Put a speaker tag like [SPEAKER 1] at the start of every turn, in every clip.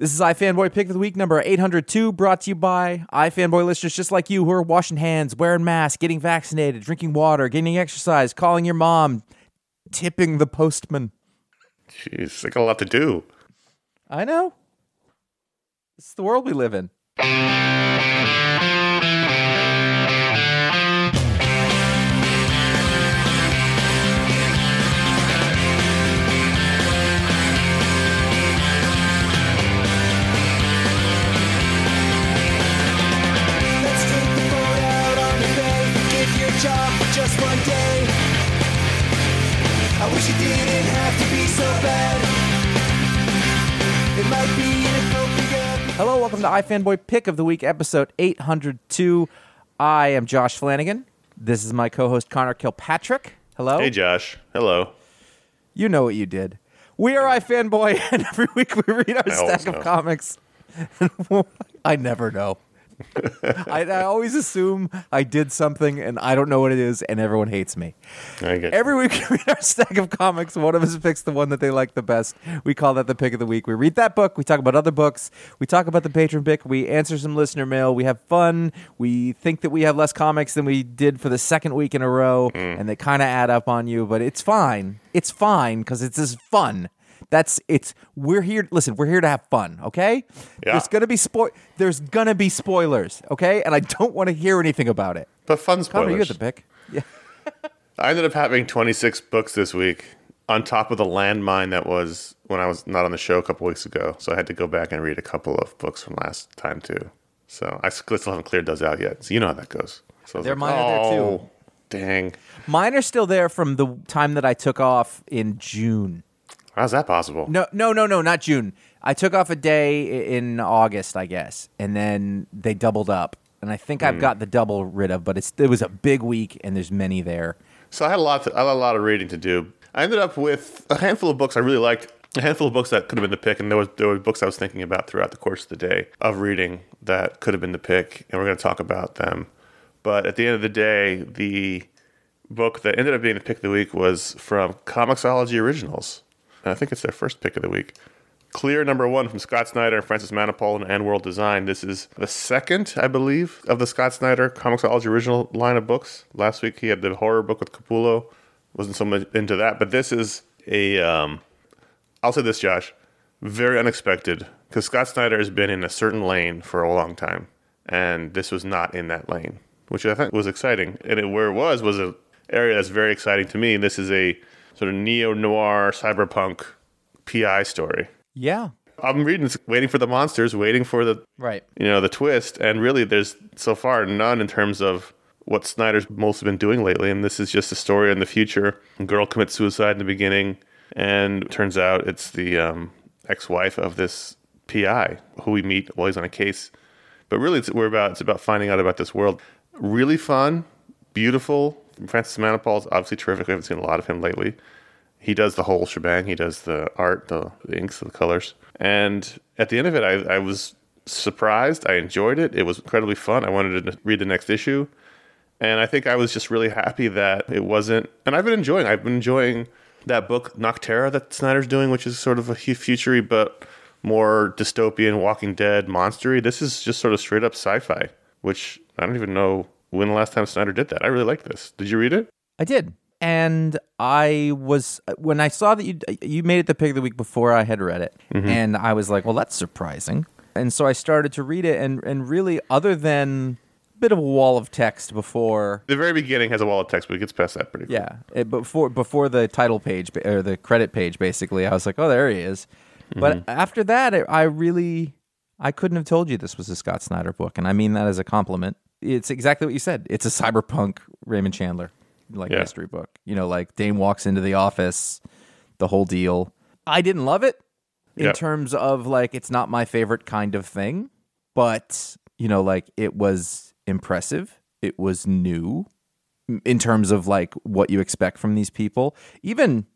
[SPEAKER 1] This is iFanboy Pick of the Week number 802, brought to you by iFanboy listeners just like you who are washing hands, wearing masks, getting vaccinated, drinking water, getting exercise, calling your mom, tipping the postman.
[SPEAKER 2] Jeez, they got a lot to do.
[SPEAKER 1] I know. It's the world we live in.
[SPEAKER 3] One day. I wish it didn't have to be so bad. It might be inappropriate.
[SPEAKER 1] Hello, welcome to iFanboy Pick of the Week, episode 802. I am Josh Flanagan. This is my co host, Conor Kilpatrick. Hello.
[SPEAKER 2] Hey, Josh. Hello.
[SPEAKER 1] You know what you did. We are iFanboy, and every week we read our
[SPEAKER 2] I
[SPEAKER 1] stack of
[SPEAKER 2] know.
[SPEAKER 1] comics. I never know. I, I always assume I did something and I don't know what it is, and everyone hates me.
[SPEAKER 2] I get
[SPEAKER 1] Every week we read our stack of comics. One of us picks the one that they like the best. We call that the pick of the week. We read that book. We talk about other books. We talk about the patron pick. We answer some listener mail. We have fun. We think that we have less comics than we did for the second week in a row, mm. and they kind of add up on you. But it's fine. It's fine because it's just fun. That's it's. We're here. Listen, we're here to have fun. Okay.
[SPEAKER 2] Yeah.
[SPEAKER 1] There's gonna be spoil. There's gonna be spoilers. Okay, and I don't want to hear anything about it.
[SPEAKER 2] But fun
[SPEAKER 1] Conor, you
[SPEAKER 2] spoilers.
[SPEAKER 1] get the pick. Yeah.
[SPEAKER 2] I ended up having 26 books this week on top of the landmine that was when I was not on the show a couple weeks ago. So I had to go back and read a couple of books from last time too. So I still haven't cleared those out yet. So you know how that goes. So
[SPEAKER 1] They're
[SPEAKER 2] like,
[SPEAKER 1] mine are there, too.
[SPEAKER 2] "Oh, Dang.
[SPEAKER 1] Mine are still there from the time that I took off in June.
[SPEAKER 2] How's that possible?
[SPEAKER 1] No, no, no, no, not June. I took off a day in August, I guess, and then they doubled up. And I think I've hmm. got the double rid of, but it's it was a big week, and there's many there.
[SPEAKER 2] So I had a lot. To, I had a lot of reading to do. I ended up with a handful of books I really liked. A handful of books that could have been the pick, and there was there were books I was thinking about throughout the course of the day of reading that could have been the pick, and we're going to talk about them. But at the end of the day, the book that ended up being the pick of the week was from Comixology Originals, and I think it's their first pick of the week. Clear number one from Scott Snyder and Francis Manapul and World Design. This is the second, I believe, of the Scott Snyder Comixology original line of books. Last week he had the horror book with Capullo. Wasn't so much into that, but this is a. Um, I'll say this, Josh, very unexpected because Scott Snyder has been in a certain lane for a long time, and this was not in that lane, which I think was exciting. And it, where it was was an area that's very exciting to me. This is a sort of neo noir cyberpunk PI story.
[SPEAKER 1] Yeah,
[SPEAKER 2] I'm reading, waiting for the monsters, waiting for the
[SPEAKER 1] right.
[SPEAKER 2] you know the twist, and really there's so far none in terms of what Snyder's mostly been doing lately. And this is just a story in the future. A girl commits suicide in the beginning, and turns out it's the um, ex-wife of this PI who we meet while he's on a case. But really, it's we're about it's about finding out about this world. Really fun, beautiful. Francis Manapul's obviously terrific. We haven't seen a lot of him lately. He does the whole shebang. He does the art, the, the inks, the colors. And at the end of it, I, I was surprised. I enjoyed it. It was incredibly fun. I wanted to read the next issue. And I think I was just really happy that it wasn't. And I've been enjoying. I've been enjoying that book Nocterra that Snyder's doing, which is sort of a futury but more dystopian, Walking Dead, monstery. This is just sort of straight up sci-fi, which I don't even know when the last time Snyder did that. I really like this. Did you read it?
[SPEAKER 1] I did, and I was when I saw that you you made it the pick of the week before I had read it, mm-hmm. and I was like, well, that's surprising. And so I started to read it, and and really, other than a bit of a wall of text before
[SPEAKER 2] The very beginning has a wall of text, but it gets past that pretty quick.
[SPEAKER 1] Yeah, it, before before the title page or the credit page, basically, I was like, "Oh, there he is." Mm-hmm. But after that, it, I really, I couldn't have told you this was a Scott Snyder book, and I mean that as a compliment. It's exactly what you said. It's a cyberpunk Raymond Chandler like
[SPEAKER 2] Yeah.
[SPEAKER 1] mystery book. You know, like Dame walks into the office, the whole deal. I didn't love it. in
[SPEAKER 2] Yep.
[SPEAKER 1] terms of like it's not my favorite kind of thing, but you know, like it was impressive. It was new in terms of like what you expect from these people. Even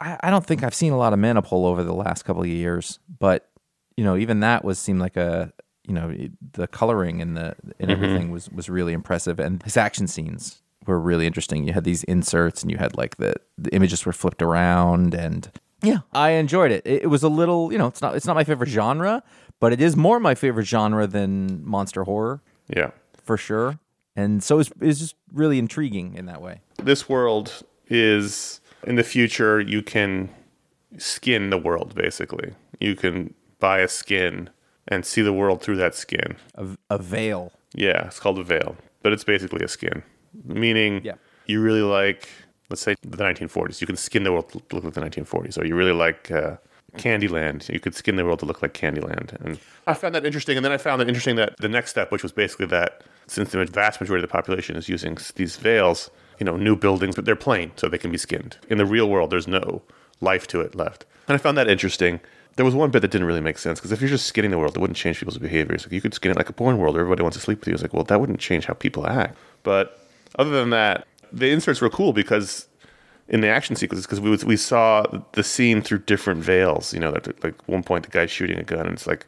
[SPEAKER 1] I, I don't think I've seen a lot of Manapul over the last couple of years, but you know, even that was seemed like a you know the coloring and the and mm-hmm. everything was was really impressive, and his action scenes were really interesting. You had these inserts, and you had like the the images were flipped around, and yeah, I enjoyed it. It, it was a little, you know, it's not it's not my favorite genre, but it is more my favorite genre than monster horror
[SPEAKER 2] Yeah.
[SPEAKER 1] for sure. And so it's it's just really intriguing in that way.
[SPEAKER 2] This world is in the future. You can skin the world. Basically, you can buy a skin and see the world through that skin.
[SPEAKER 1] A, a veil.
[SPEAKER 2] Yeah, it's called a veil, but it's basically a skin. Meaning,
[SPEAKER 1] Yeah.
[SPEAKER 2] you really like, let's say, the 1940s. You can skin the world to look like the 1940s. Or you really like uh, Candyland. You could skin the world to look like Candyland. And I found that interesting. And then I found it interesting that the next step, which was basically that since the vast majority of the population is using these veils, you know, new buildings, but they're plain, so they can be skinned. In the real world, there's no life to it left. And I found that interesting. There was one bit that didn't really make sense because if you're just skinning the world, it wouldn't change people's behaviors. Like you could skin it like a porn world, where everybody wants to sleep with you. It's like, well, that wouldn't change how people act. But other than that, the inserts were cool because in the action sequences, because we we saw the scene through different veils. You know, that like one point the guy's shooting a gun, and it's like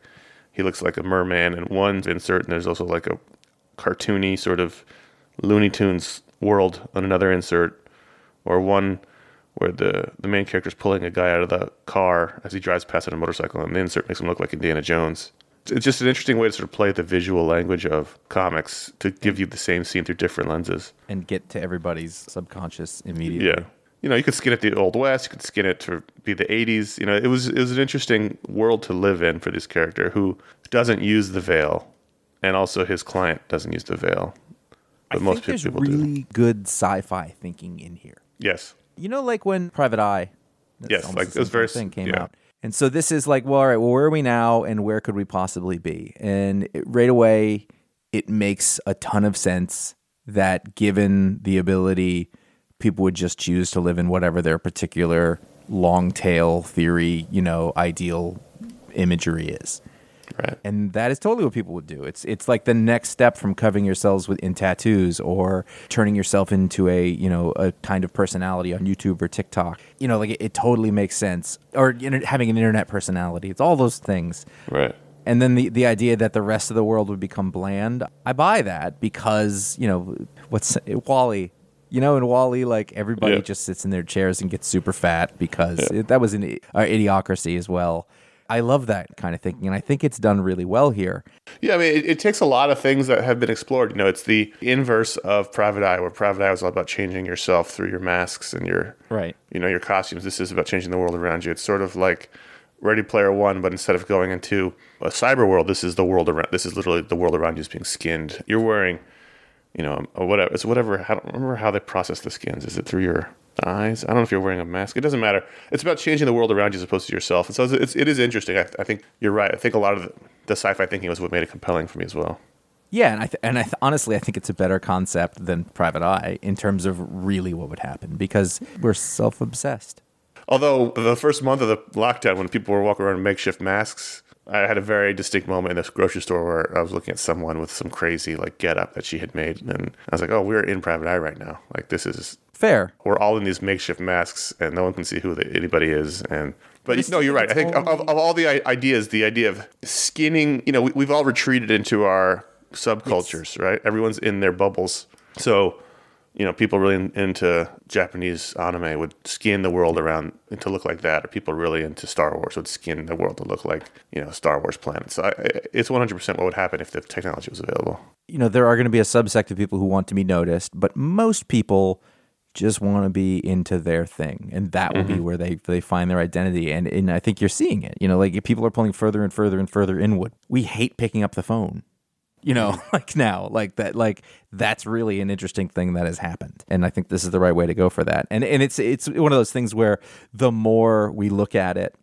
[SPEAKER 2] he looks like a merman and one insert, and there's also like a cartoony sort of Looney Tunes world on another insert, or one where the the main character is pulling a guy out of the car as he drives past on a motorcycle, and the insert makes him look like Indiana Jones. It's just an interesting way to sort of play the visual language of comics to give you the same scene through different lenses.
[SPEAKER 1] and get to everybody's subconscious immediately.
[SPEAKER 2] Yeah. You know, you could skin it the old west, you could skin it to be the 80s. You know, it was it was an interesting world to live in for this character who doesn't use the veil and also his client doesn't use the veil. But
[SPEAKER 1] I
[SPEAKER 2] most
[SPEAKER 1] think there's
[SPEAKER 2] people do.
[SPEAKER 1] really good sci-fi thinking in here.
[SPEAKER 2] Yes.
[SPEAKER 1] You know, like when Private Eye.
[SPEAKER 2] Yes, like, it was very
[SPEAKER 1] thing came
[SPEAKER 2] yeah.
[SPEAKER 1] out. And so this is like, well, all right, well, where are we now, and where could we possibly be? And it, right away, it makes a ton of sense that given the ability, people would just choose to live in whatever their particular long tail theory, you know, ideal imagery is.
[SPEAKER 2] Right.
[SPEAKER 1] and that is totally what people would do. It's it's like the next step from covering yourselves with in tattoos or turning yourself into a you know a kind of personality on YouTube or TikTok. You know, like it, it totally makes sense. Or you know, having an internet personality. It's all those things.
[SPEAKER 2] Right.
[SPEAKER 1] And then the, the idea that the rest of the world would become bland, I buy that because, you know, what's WALL-E? You know, in WALL-E, like everybody
[SPEAKER 2] Yeah.
[SPEAKER 1] just sits in their chairs and gets super fat because it, that was an uh, idiocracy as well. I love that kind of thinking, and I think it's done really well here.
[SPEAKER 2] Yeah, I mean, it, it takes a lot of things that have been explored. You know, it's the inverse of Private Eye, where Private Eye was all about changing yourself through your masks and your,
[SPEAKER 1] Right.
[SPEAKER 2] you know, your costumes. This is about changing the world around you. It's sort of like Ready Player One, but instead of going into a cyber world, this is the world around. This is literally the world around you is being skinned. You're wearing, you know, whatever. It's whatever. I don't remember how they process the skins. Is it through your eyes? I don't know if you're wearing a mask. It doesn't matter. It's about changing the world around you as opposed to yourself. And so it's, it's it is interesting. I, I think you're right. I think a lot of the, the sci-fi thinking was what made it compelling for me as well.
[SPEAKER 1] Yeah, and I th- and I th- honestly, I think it's a better concept than Private Eye in terms of really what would happen because we're self obsessed.
[SPEAKER 2] Although the first month of the lockdown, when people were walking around in makeshift masks, I had a very distinct moment in this grocery store where I was looking at someone with some crazy like get up that she had made, and I was like, "Oh, we're in private eye right now. Like this is
[SPEAKER 1] Fair.
[SPEAKER 2] we're all in these makeshift masks, and no one can see who the, anybody is." And but no, you're right. I think of, of, of all the ideas, the idea of skinning, you know, we, we've all retreated into our subcultures, right? Everyone's in their bubbles, so you know, people really in, into Japanese anime would skin the world around to look like that, or people really into Star Wars would skin the world to look like you know Star Wars planets. So I- it's 100 percent what would happen if the technology was available.
[SPEAKER 1] you know, there are going to be a subsect of people who want to be noticed, but most people just want to be into their thing, and that will be mm-hmm. where they they find their identity. And and I think you're seeing it. You know, like people are pulling further and further and further inward. We hate picking up the phone. You know, like now, like that, like that's really an interesting thing that has happened, and I think this is the right way to go for that. And and it's it's one of those things where the more we look at it,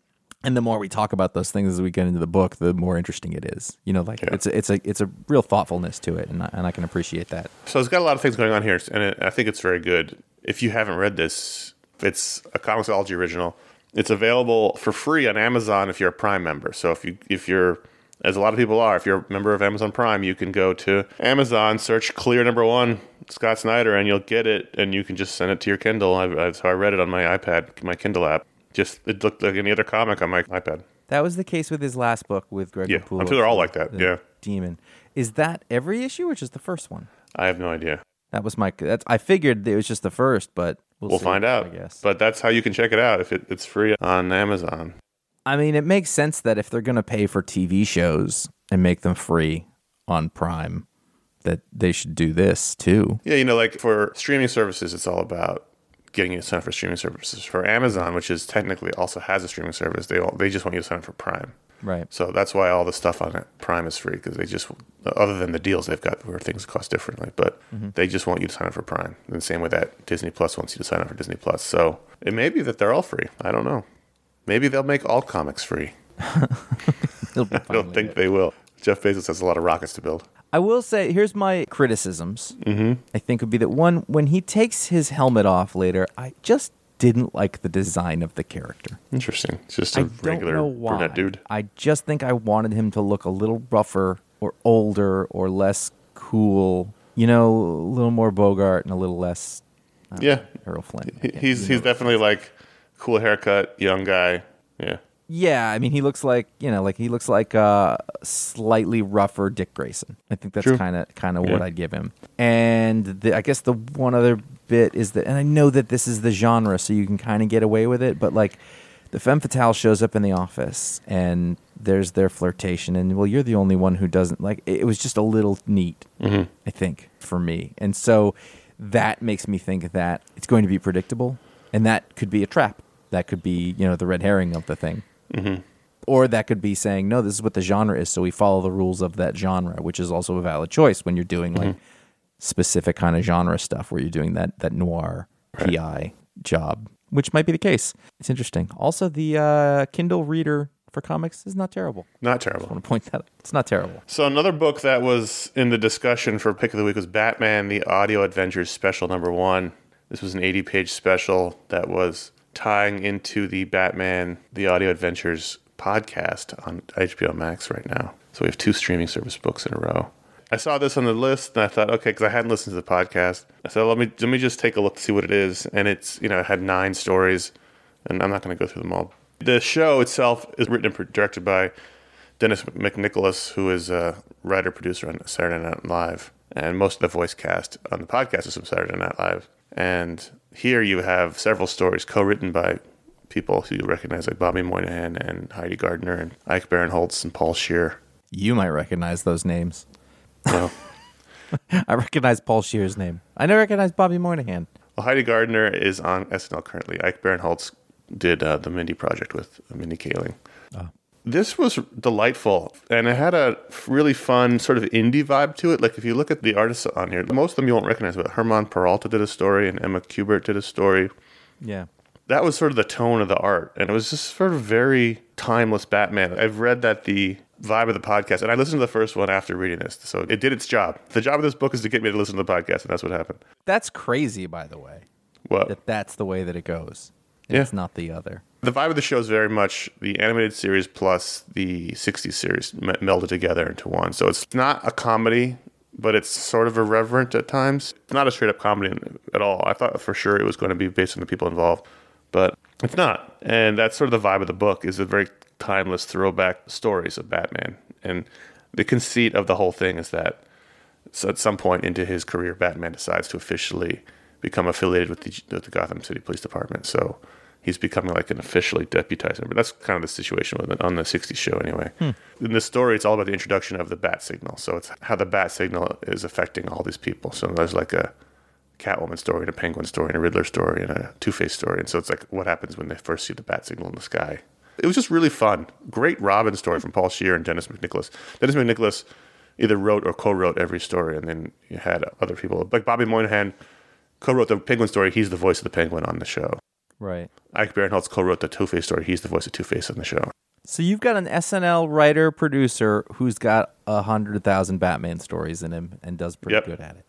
[SPEAKER 1] and the more we talk about those things as we get into the book, the more interesting it is. You know, like it's a, it's a it's a real thoughtfulness to it, and I, and I can appreciate that.
[SPEAKER 2] So it's got a lot of things going on here, and it, I think it's very good. If you haven't read this, it's a Comixology original. It's available for free on Amazon if you're a Prime member. So if you if you're as a lot of people are, if you're a member of Amazon Prime, you can go to Amazon, search Clear Number One Scott Snyder, and you'll get it, and you can just send it to your Kindle. I, I, so I read it on my iPad, my Kindle app. Just it looked like any other comic on my iPad.
[SPEAKER 1] That was the case with his last book with Greg
[SPEAKER 2] Yeah,
[SPEAKER 1] Capullo.
[SPEAKER 2] I'm sure they're all like that,
[SPEAKER 1] the
[SPEAKER 2] yeah.
[SPEAKER 1] Demon. Is that every issue or just the first one?
[SPEAKER 2] I have no idea.
[SPEAKER 1] That was my. That's, I figured it was just the first, but we'll,
[SPEAKER 2] We'll
[SPEAKER 1] see,
[SPEAKER 2] find out.
[SPEAKER 1] I guess.
[SPEAKER 2] But that's how you can check it out if it, it's free on Amazon.
[SPEAKER 1] I mean, it makes sense that if they're going to pay for TV shows and make them free on Prime, that they should do this too.
[SPEAKER 2] Yeah, you know, like for streaming services, it's all about getting you to sign up for streaming services. For Amazon, which is technically also has a streaming service, they all, they just want you to sign up for Prime.
[SPEAKER 1] Right.
[SPEAKER 2] So that's why all the stuff on it, Prime is free because they just, other than the deals they've got where things cost differently, but they just want you to sign up for Prime. In the same way that Disney Plus wants you to sign up for Disney Plus. So it may be that they're all free. I don't know. Maybe they'll make all comics free. I don't think they will. Jeff Bezos has a lot of rockets to build.
[SPEAKER 1] I will say, here's my criticisms. Mm-hmm. I think would be that one when he takes his helmet off later, I just didn't like the design of the character.
[SPEAKER 2] Interesting. It's just
[SPEAKER 1] I
[SPEAKER 2] a
[SPEAKER 1] don't
[SPEAKER 2] regular brunette dude.
[SPEAKER 1] I just think I wanted him to look a little rougher or older or less cool. You know, a little more Bogart and a little less uh,
[SPEAKER 2] Yeah.
[SPEAKER 1] Errol Flynn.
[SPEAKER 2] He- He's he's definitely like cool haircut, young guy. Yeah.
[SPEAKER 1] Yeah, I mean, he looks like you know, like he looks like a slightly rougher Dick Grayson. I think that's kind of kind of what I'd give him. And the, I guess the one other bit is that, and I know that this is the genre, so you can kind of get away with it. But like, the femme fatale shows up in the office, and there's their flirtation, and well, you're the only one who doesn't like. It was just a little neat, mm-hmm. I think, for me, and so that makes me think that it's going to be predictable, and that could be a trap. That could be, you know, the red herring of the thing or that could be saying no this is what the genre is so we follow the rules of that genre which is also a valid choice when you're doing like specific kind of genre stuff where you're doing that that noir pi job which might be the case. It's interesting. Also the uh, kindle reader for comics is not terrible.
[SPEAKER 2] Not terrible.
[SPEAKER 1] i want to point that out. It's not terrible.
[SPEAKER 2] So another book that was in the discussion for pick of the week was Batman: The Audio Adventures Special Number One. This was an 80-page special that was tying into the Batman: The Audio Adventures podcast on HBO Max right now. So we have two streaming service books in a row. I saw this on the list and I thought, okay, because I hadn't listened to the podcast, I said, let me let me just take a look to see what it is. And it's you know it had nine stories, and I'm not going to go through them all. The show itself is written and directed by Dennis McNicholas, who is a writer producer on Saturday Night Live, and most of the voice cast on the podcast is from Saturday Night Live. And here you have several stories co-written by people who you recognize, like Bobby Moynihan and Heidi Gardner and Ike Barinholtz and Paul Scheer.
[SPEAKER 1] you might recognize those names
[SPEAKER 2] Well,
[SPEAKER 1] i recognize Paul Scheer's name i never recognize bobby moynihan
[SPEAKER 2] well, Heidi Gardner is on SNL currently. Ike Barinholtz did uh, the Mindy Project with Mindy Kaling. This was delightful, and it had a really fun sort of indie vibe to it. Like if you look at the artists on here, most of them you won't recognize, but German Peralta did a story, and Emma Kubert did a story.
[SPEAKER 1] yeah
[SPEAKER 2] That was sort of the tone of the art, and it was just sort of very timeless Batman. I've read that the vibe of the podcast, and I listened to the first one after reading this, so it did its job. The job of this book is to get me to listen to the podcast, and that's what happened.
[SPEAKER 1] that's crazy by the way
[SPEAKER 2] What?
[SPEAKER 1] that that's the way that it goes
[SPEAKER 2] Yeah.
[SPEAKER 1] it's not the other
[SPEAKER 2] The vibe of the show is very much the animated series plus the 60s series me- melded together into one. So it's not a comedy, but it's sort of irreverent at times. It's not a straight up comedy at all. I thought for sure it was going to be based on the people involved, but it's not. And that's sort of the vibe of the book is a very timeless throwback stories of Batman. And the conceit of the whole thing is that so at some point into his career, Batman decides to officially become affiliated with the, with the Gotham City Police Department. So he's becoming like an officially deputized member. That's kind of the situation with it on the 60s show, anyway. Hmm. In the story, it's all about the introduction of the bat signal. So it's how the bat signal is affecting all these people. So there's like a Catwoman story, and a Penguin story, and a Riddler story, and a Two Face story. And so it's like what happens when they first see the bat signal in the sky. It was just really fun. Great Robin story from Paul Scheer and Dennis McNicholas. Dennis McNicholas either wrote or co-wrote every story, and then you had other people like Bobby Moynihan co-wrote the Penguin story. He's the voice of the Penguin on the show.
[SPEAKER 1] Right
[SPEAKER 2] Ike Barinholtz co-wrote the Two Face story. He's the voice of Two Face on the show.
[SPEAKER 1] So you've got an SNL writer producer who's got a hundred thousand Batman stories in him and does pretty
[SPEAKER 2] Yep.
[SPEAKER 1] good at it.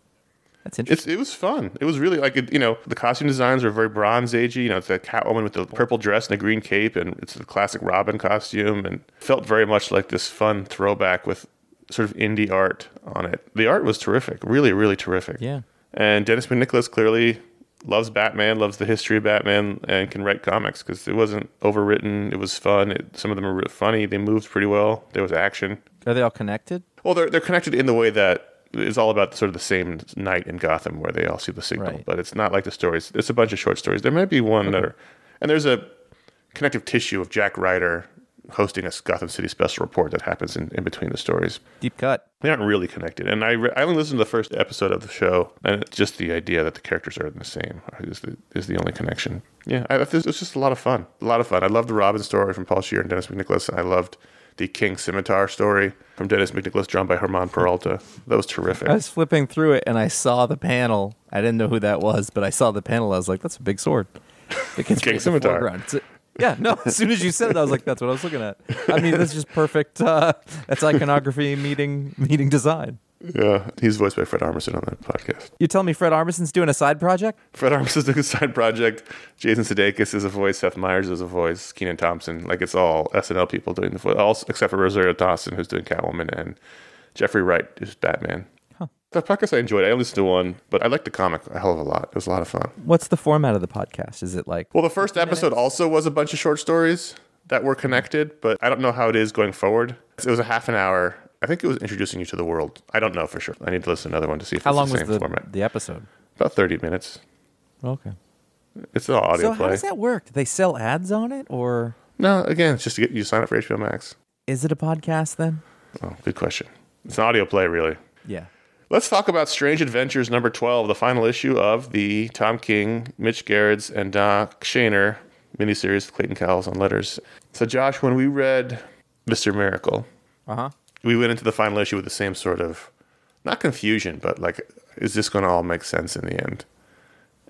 [SPEAKER 1] That's interesting.
[SPEAKER 2] It's, it was fun. It was really like it, you know the costume designs were very Bronze Agey. You know, it's that Catwoman with the purple dress and the green cape, and it's the classic Robin costume, and felt very much like this fun throwback with sort of indie art on it. The art was terrific, really, really terrific.
[SPEAKER 1] Yeah.
[SPEAKER 2] And Dennis McNicholas clearly loves Batman, loves the history of Batman, and can write comics because it wasn't overwritten. It was fun. It, some of them were funny. They moved pretty well. There was action.
[SPEAKER 1] Are they all connected?
[SPEAKER 2] Well, they're they're connected in the way that it's all about sort of the same night in Gotham where they all see the signal,
[SPEAKER 1] Right.
[SPEAKER 2] but it's not like the stories. It's a bunch of short stories. There might be one that are, and there's a connective tissue of Jack Ryder hosting a Gotham City special report that happens in, in between the stories.
[SPEAKER 1] Deep cut.
[SPEAKER 2] They aren't really connected, and I re- I only listened to the first episode of the show, and it's just the idea that the characters are in the same is the is the only connection. Yeah, I, it was just a lot of fun. A lot of fun. I loved the Robin story from Paul Scheer and Dennis McNicholas, and I loved the King Scimitar story from Dennis McNicholas, drawn by German Peralta. That was terrific.
[SPEAKER 1] I was flipping through it and I saw the panel. I didn't know who that was, but I saw the panel. I was like, "That's a big sword." Gets
[SPEAKER 2] King
[SPEAKER 1] the
[SPEAKER 2] Scimitar.
[SPEAKER 1] It's yeah, no. As soon as you said it, I was like, "That's what I was looking at." I mean, that's just perfect. Uh, that's iconography meeting meeting design.
[SPEAKER 2] Yeah, he's voiced by Fred Armisen on that podcast.
[SPEAKER 1] You telling me Fred Armisen's doing a side project?
[SPEAKER 2] Fred Armisen's doing a side project. Jason Sudeikis is a voice. Seth Meyers is a voice. Kenan Thompson. Like it's all SNL people doing the voice, all except for Rosario Dawson, who's doing Catwoman, and Jeffrey Wright, is Batman. That podcast I enjoyed. I only listened to one, but I liked the comic a hell of a lot. It was a lot of fun.
[SPEAKER 1] What's the format of the podcast? Is it like
[SPEAKER 2] Well, the first episode also was a bunch of short stories that were connected, but I don't know how it is going forward. It was a half an hour. I think it was introducing you to the world. I don't know for sure. I need to listen to another one to see if
[SPEAKER 1] how
[SPEAKER 2] it's
[SPEAKER 1] long
[SPEAKER 2] the
[SPEAKER 1] was
[SPEAKER 2] same
[SPEAKER 1] the
[SPEAKER 2] format.
[SPEAKER 1] the episode?
[SPEAKER 2] About 30 minutes.
[SPEAKER 1] Okay.
[SPEAKER 2] It's an audio
[SPEAKER 1] So how does that work? Do they sell ads on it, or
[SPEAKER 2] No, again, it's just to get you to sign up for HBO Max.
[SPEAKER 1] is it a podcast then?
[SPEAKER 2] Oh, good question. It's an audio play, really.
[SPEAKER 1] Yeah.
[SPEAKER 2] Let's talk about Strange Adventures number 12, the final issue of the Tom King, Mitch Gerads, and Doc Shaner miniseries with Clayton Cowles on letters. So, Josh, when we read Mr. Miracle,
[SPEAKER 1] Uh huh.
[SPEAKER 2] we went into the final issue with the same sort of, not confusion, but like, is this going to all make sense in the end?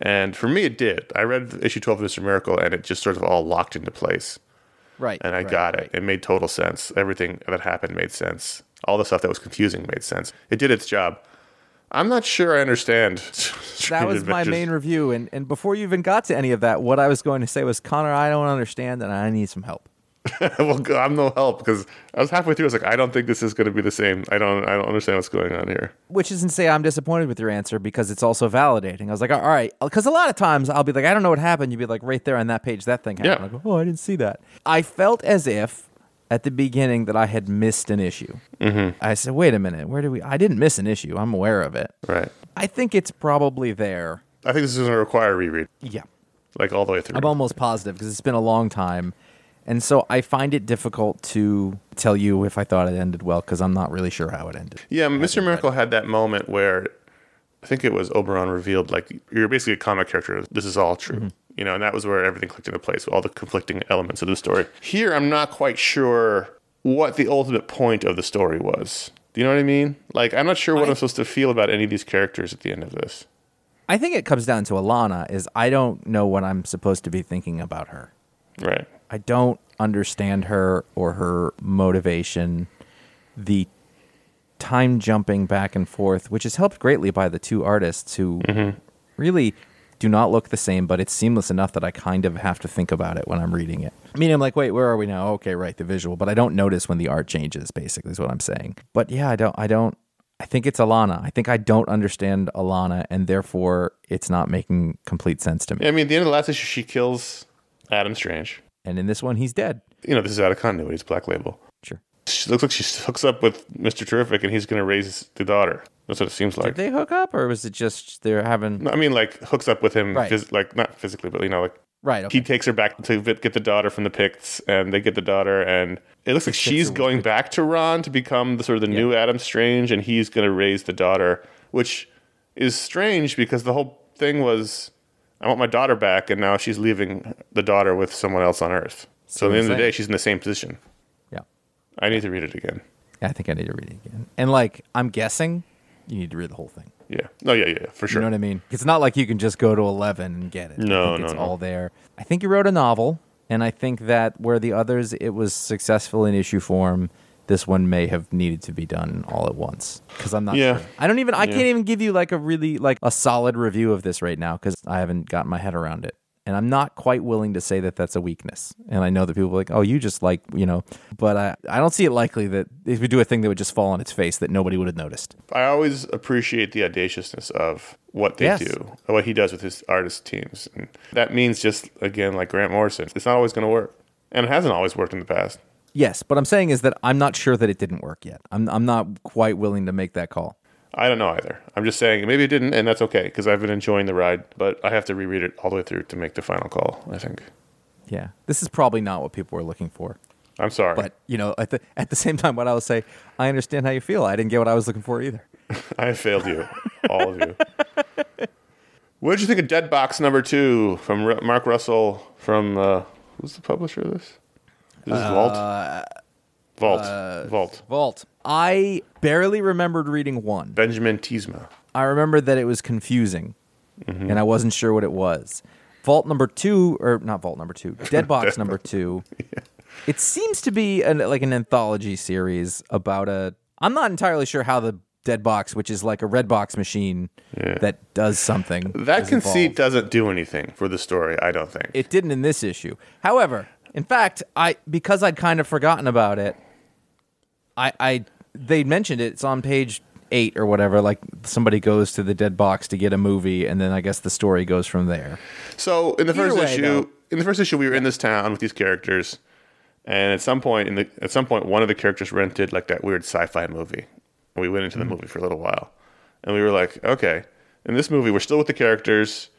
[SPEAKER 2] And for me, it did. I read issue 12 of Mr. Miracle, and it just sort of all locked into place.
[SPEAKER 1] Right.
[SPEAKER 2] and I
[SPEAKER 1] right,
[SPEAKER 2] got
[SPEAKER 1] right.
[SPEAKER 2] it. It made total sense. Everything that happened made sense. All the stuff that was confusing made sense. It did its job. I'm not sure I understand.
[SPEAKER 1] That was my main review, and and before you even got to any of that, what I was going to say was, Conor, I don't understand, and I need some help.
[SPEAKER 2] well, I'm no help because I was halfway through. I was like, I don't think this is going to be the same. I don't. I don't understand what's going on here.
[SPEAKER 1] Which isn't to say I'm disappointed with your answer because it's also validating. I was like, all right, because a lot of times I'll be like, I don't know what happened. You'd be like, right there on that page, that thing happened.
[SPEAKER 2] Yeah.
[SPEAKER 1] I go, oh, I didn't see that. I felt as if at the beginning that I had missed an issue. Mm-hmm. I said, wait a minute, where did we? I didn't miss an issue. I'm aware of it.
[SPEAKER 2] Right.
[SPEAKER 1] I think it's probably there.
[SPEAKER 2] I think this is going to require a reread,
[SPEAKER 1] Yeah.
[SPEAKER 2] like all the way through.
[SPEAKER 1] I'm almost positive because it's been a long time. And so I find it difficult to tell you if I thought it ended well because I'm not really sure how it ended.
[SPEAKER 2] Yeah, Mr. Miracle had that moment where I think it was Oberon revealed, like, you're basically a comic character. This is all true. You know, and that was where everything clicked into place, with all the conflicting elements of the story. Here, I'm not quite sure what the ultimate point of the story was. Do you know what I mean? Like, I'm not sure what I, am supposed to feel about any of these characters at the end of this.
[SPEAKER 1] I think it comes down to Alanna is I don't know what I'm supposed to be thinking about her.
[SPEAKER 2] Right.
[SPEAKER 1] I don't understand her or her motivation. The time jumping back and forth, which is helped greatly by the two artists who mm-hmm. really do not look the same, but it's seamless enough that I kind of have to think about it when I'm reading it. I mean, I'm like, wait, where are we now? Okay, right, the visual, but I don't notice when the art changes. Basically, is what I'm saying. But yeah, I don't, I don't. I think it's Alanna. I think I don't understand Alanna, and therefore it's not making complete sense to me.
[SPEAKER 2] I mean, at the end of the last issue, she kills Adam Strange.
[SPEAKER 1] And in this one, he's dead.
[SPEAKER 2] You know, this is out of continuity. It's Black Label.
[SPEAKER 1] Sure.
[SPEAKER 2] She looks like she hooks up with Mr. Terrific and he's going to raise the daughter. That's what it seems like.
[SPEAKER 1] Did they hook up, or was it just they're having?
[SPEAKER 2] No, I mean, like hooks up with him,
[SPEAKER 1] Right.
[SPEAKER 2] phys- like not physically, but you know, like
[SPEAKER 1] Right. Okay.
[SPEAKER 2] he takes her back to get the daughter from the Pykkts, and they get the daughter, and it looks like she's going back to Rann to become the sort of the new Adam Strange, and he's going to raise the daughter, which is strange because the whole thing was, I want my daughter back, and now she's leaving the daughter with someone else on Earth. So at the end of the day, she's in the same position. I need to read it again.
[SPEAKER 1] I think I need to read it again. And like, I'm guessing you need to read the whole thing.
[SPEAKER 2] Yeah. No, yeah, yeah, yeah, for sure.
[SPEAKER 1] You know what I mean? It's not like you can just go to 11 and get it.
[SPEAKER 2] No,
[SPEAKER 1] I think
[SPEAKER 2] no,
[SPEAKER 1] it's
[SPEAKER 2] no.
[SPEAKER 1] all there. I think you wrote a novel, and I think that where the others it was successful in issue form, this one may have needed to be done all at once because I'm not
[SPEAKER 2] Yeah.
[SPEAKER 1] sure. I don't even. I
[SPEAKER 2] Yeah.
[SPEAKER 1] can't even give you like a really like a solid review of this right now because I haven't gotten my head around it. And I'm not quite willing to say that that's a weakness. And I know that people are like, oh, you just like, you know, but I, I don't see it likely that if we do a thing that would just fall on its face that nobody would have noticed.
[SPEAKER 2] I always appreciate the audaciousness of what they
[SPEAKER 1] Yes.
[SPEAKER 2] do, what he does with his artist teams. And that means just, again, like Grant Morrison, it's not always going to work. And it hasn't always worked in the past.
[SPEAKER 1] Yes, but I'm saying is that I'm not sure that it didn't work yet. I'm, I'm not quite willing to make that call.
[SPEAKER 2] I don't know either. I'm just saying maybe it didn't, and that's okay because I've been enjoying the ride, but I have to reread it all the way through to make the final call, I think.
[SPEAKER 1] Yeah, this is probably not what people were looking for.
[SPEAKER 2] I'm sorry.
[SPEAKER 1] But you know, at the at the same time, what I will say, I understand how you feel. I didn't get what I was looking for either.
[SPEAKER 2] I failed you, all of you. What did you think of Dead Box number two from Ru- Mark Russell? From uh, who's the publisher of this? This is Vault. Vault. Vault.
[SPEAKER 1] Vault. I barely remembered reading one.
[SPEAKER 2] Benjamin Tiesma.
[SPEAKER 1] I remember that it was confusing,
[SPEAKER 2] Mm-hmm.
[SPEAKER 1] and I wasn't sure what it was. Vault number two, or not Vault number two, Dead Box number two. It seems to be an, like an anthology series about a. I'm not entirely sure how the Dead Box, which is like a red box machine that does something.
[SPEAKER 2] That conceit
[SPEAKER 1] involved.
[SPEAKER 2] doesn't do anything for the story, I don't think.
[SPEAKER 1] It didn't in this issue. However, in fact, I because I'd kind of forgotten about it. I I they mentioned it. It's on page eight or whatever. Like somebody goes to the dead box to get a movie, and then I guess the story goes from there.
[SPEAKER 2] So in the first
[SPEAKER 1] way,
[SPEAKER 2] issue,
[SPEAKER 1] though-
[SPEAKER 2] in the first issue, we were in this town with these characters, and at some point, in the at some point, one of the characters rented like that weird sci-fi movie. And we went into the
[SPEAKER 1] Hmm.
[SPEAKER 2] movie for a little while, and we were like, okay, in this movie, we're still with the characters.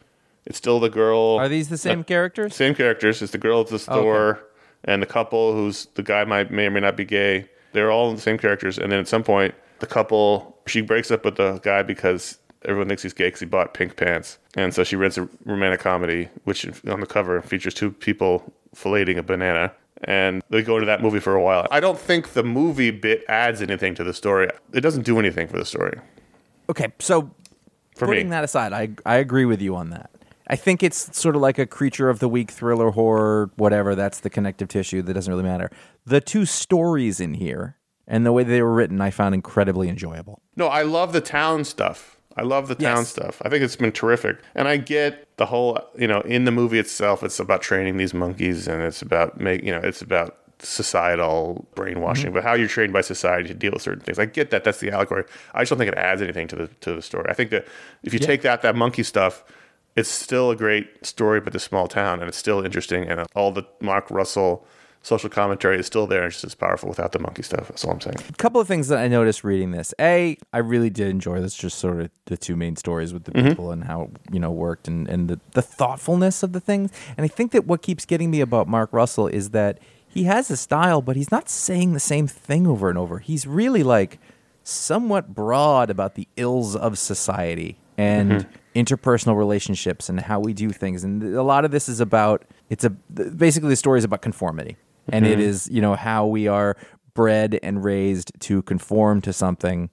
[SPEAKER 2] It's still the girl.
[SPEAKER 1] Are these the same characters?
[SPEAKER 2] Same characters. It's the girl at the store and the couple who's the guy might may or may not be gay. They're all the same characters. And then at some point, the couple she breaks up with the guy because everyone thinks he's gay because he bought pink pants, and so she rents a romantic comedy, which on the cover features two people filleting a banana. And they go into that movie for a while. I don't think the movie bit adds anything to the story. It doesn't do anything for the story.
[SPEAKER 1] Okay, so
[SPEAKER 2] For
[SPEAKER 1] putting
[SPEAKER 2] me.
[SPEAKER 1] that aside, I I agree with you on that. I think it's sort of like a creature of the week thriller horror, whatever. That's the connective tissue. That doesn't really matter. The two stories in here and the way they were written, I found incredibly enjoyable.
[SPEAKER 2] No, I love the town stuff. I love the town
[SPEAKER 1] Yes.
[SPEAKER 2] stuff. I think it's been terrific. And I get the whole, you know, in the movie itself, it's about training these monkeys and it's about make, you know, it's about societal brainwashing,
[SPEAKER 1] Mm-hmm.
[SPEAKER 2] but how you're trained by society to deal with certain things. I get that. That's the allegory. I just don't think it adds anything to the to the story. I think that if you take that that monkey stuff, it's still a great story, but the small town, and it's still interesting, and all the Mark Russell social commentary is still there. and It's just as powerful without the monkey stuff. That's all I'm saying.
[SPEAKER 1] A couple of things that I noticed reading this. A, I really did enjoy this. Just sort of the two main stories with the mm-hmm. people and how you know worked and and the, the thoughtfulness of the things. And I think that what keeps getting me about Mark Russell is that he has a style, but he's not saying the same thing over and over. He's really like somewhat broad about the ills of society and mm-hmm. Interpersonal relationships and how we do things. And a lot of this is about it's a basically the story is about conformity. And it is, you know, how we are bred and raised to conform to something,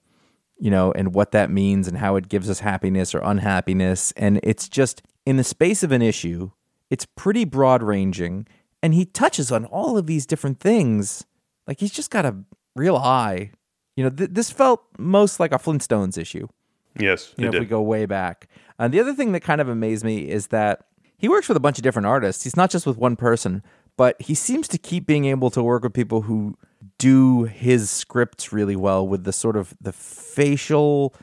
[SPEAKER 1] you know, and what that means and how it gives us happiness or unhappiness. And it's just in the space of an issue, it's pretty broad ranging. And he touches on all of these different things. Like he's just got a real eye. You know, th- this felt most like a Flintstones issue
[SPEAKER 2] Yes,
[SPEAKER 1] you know, if we go way back. And the other thing that kind of amazed me is that he works with a bunch of different artists. He's not just with one person, but he seems to keep being able to work with people who do his scripts really well with the sort of the facial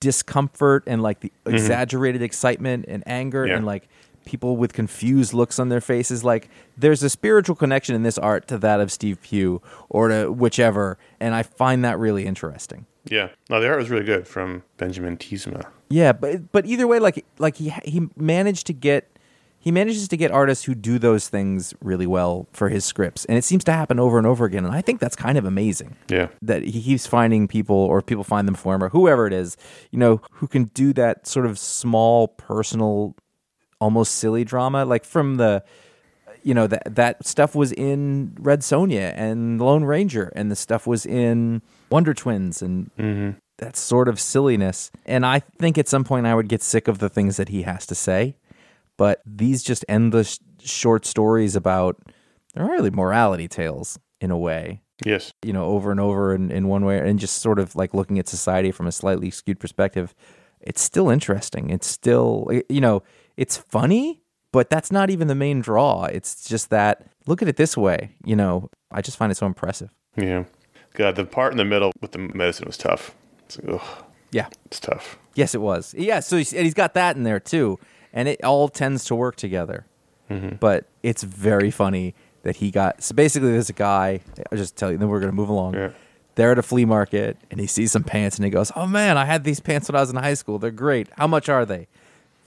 [SPEAKER 1] discomfort and like the exaggerated excitement and anger
[SPEAKER 2] Mm-hmm. Yeah.
[SPEAKER 1] and like people with confused looks on their faces like there's a spiritual connection in this art to that of Steve Pugh or to whichever and I find that really interesting.
[SPEAKER 2] Yeah. No, the art was really good from Benjamin Tiesma.
[SPEAKER 1] Yeah, but but either way, like like he he managed to get he manages to get artists who do those things really well for his scripts, and it seems to happen over and over again. And I think that's kind of amazing.
[SPEAKER 2] Yeah.
[SPEAKER 1] that he keeps finding people, or people find them for him, or whoever it is, you know, who can do that sort of small, personal, almost silly drama, like from the. You know that that stuff was in Red Sonja and Lone Ranger, and the stuff was in Wonder Twins, and mm-hmm. that sort of silliness. And I think at some point I would get sick of the things that he has to say. But these just endless short stories about they're really morality tales in a way.
[SPEAKER 2] Yes.
[SPEAKER 1] you know, over and over in, in one way, and just sort of like looking at society from a slightly skewed perspective, it's still interesting. It's still, you know, it's funny, but that's not even the main draw. It's just that look at it this way. You know, I just find it so impressive.
[SPEAKER 2] Yeah. God, the part in the middle with the medicine was tough. It's, ugh,
[SPEAKER 1] Yeah.
[SPEAKER 2] it's tough.
[SPEAKER 1] Yes, it was. Yeah. So he's, and he's got that in there too, and it all tends to work together. Mm-hmm. But it's very funny that he got. So basically, there's a guy. I'll just tell you. Then we're gonna move along.
[SPEAKER 2] Yeah.
[SPEAKER 1] They're at a flea market, and he sees some pants, and he goes, "Oh man, I had these pants when I was in high school. They're great. How much are they?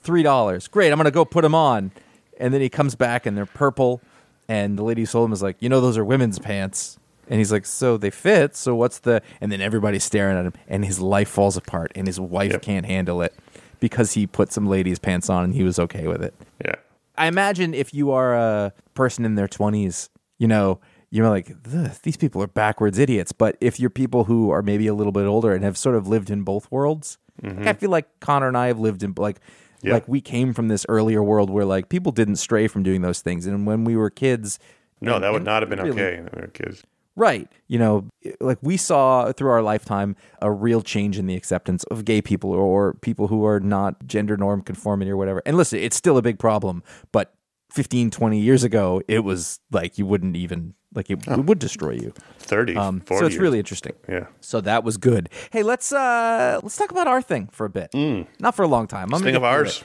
[SPEAKER 1] Three dollars. Great. I'm gonna go put them on." And then he comes back, and they're purple. And the lady who sold him is like, "You know, those are women's pants." And he's like, "So they fit. So what's the?" And then everybody's staring at him, and his life falls apart, and his wife
[SPEAKER 2] Yep.
[SPEAKER 1] can't handle it because he put some ladies' pants on, and he was okay with it.
[SPEAKER 2] Yeah.
[SPEAKER 1] I imagine if you are a person in their 20s, you know, you're like, these people are backwards idiots. But if you're people who are maybe a little bit older and have sort of lived in both worlds, like, mm-hmm. I feel like Conor and I have lived in like,
[SPEAKER 2] Yeah.
[SPEAKER 1] like we came from this earlier world where like people didn't stray from doing those things. And when we were kids,
[SPEAKER 2] No, that would not have been
[SPEAKER 1] really-
[SPEAKER 2] okay when we were kids.
[SPEAKER 1] Right. You know, like we saw through our lifetime a real change in the acceptance of gay people or, or people who are not gender norm conformity or whatever. And listen, it's still a big problem, but 15, 20 years ago, it was like you wouldn't even, like it, it would destroy you.
[SPEAKER 2] 30,
[SPEAKER 1] Um,
[SPEAKER 2] 40
[SPEAKER 1] so it's
[SPEAKER 2] years.
[SPEAKER 1] really interesting.
[SPEAKER 2] Yeah.
[SPEAKER 1] So that was good. Hey, let's uh let's talk about our thing for a bit. Not for a long time. I'm
[SPEAKER 2] Mm. This thing of ours.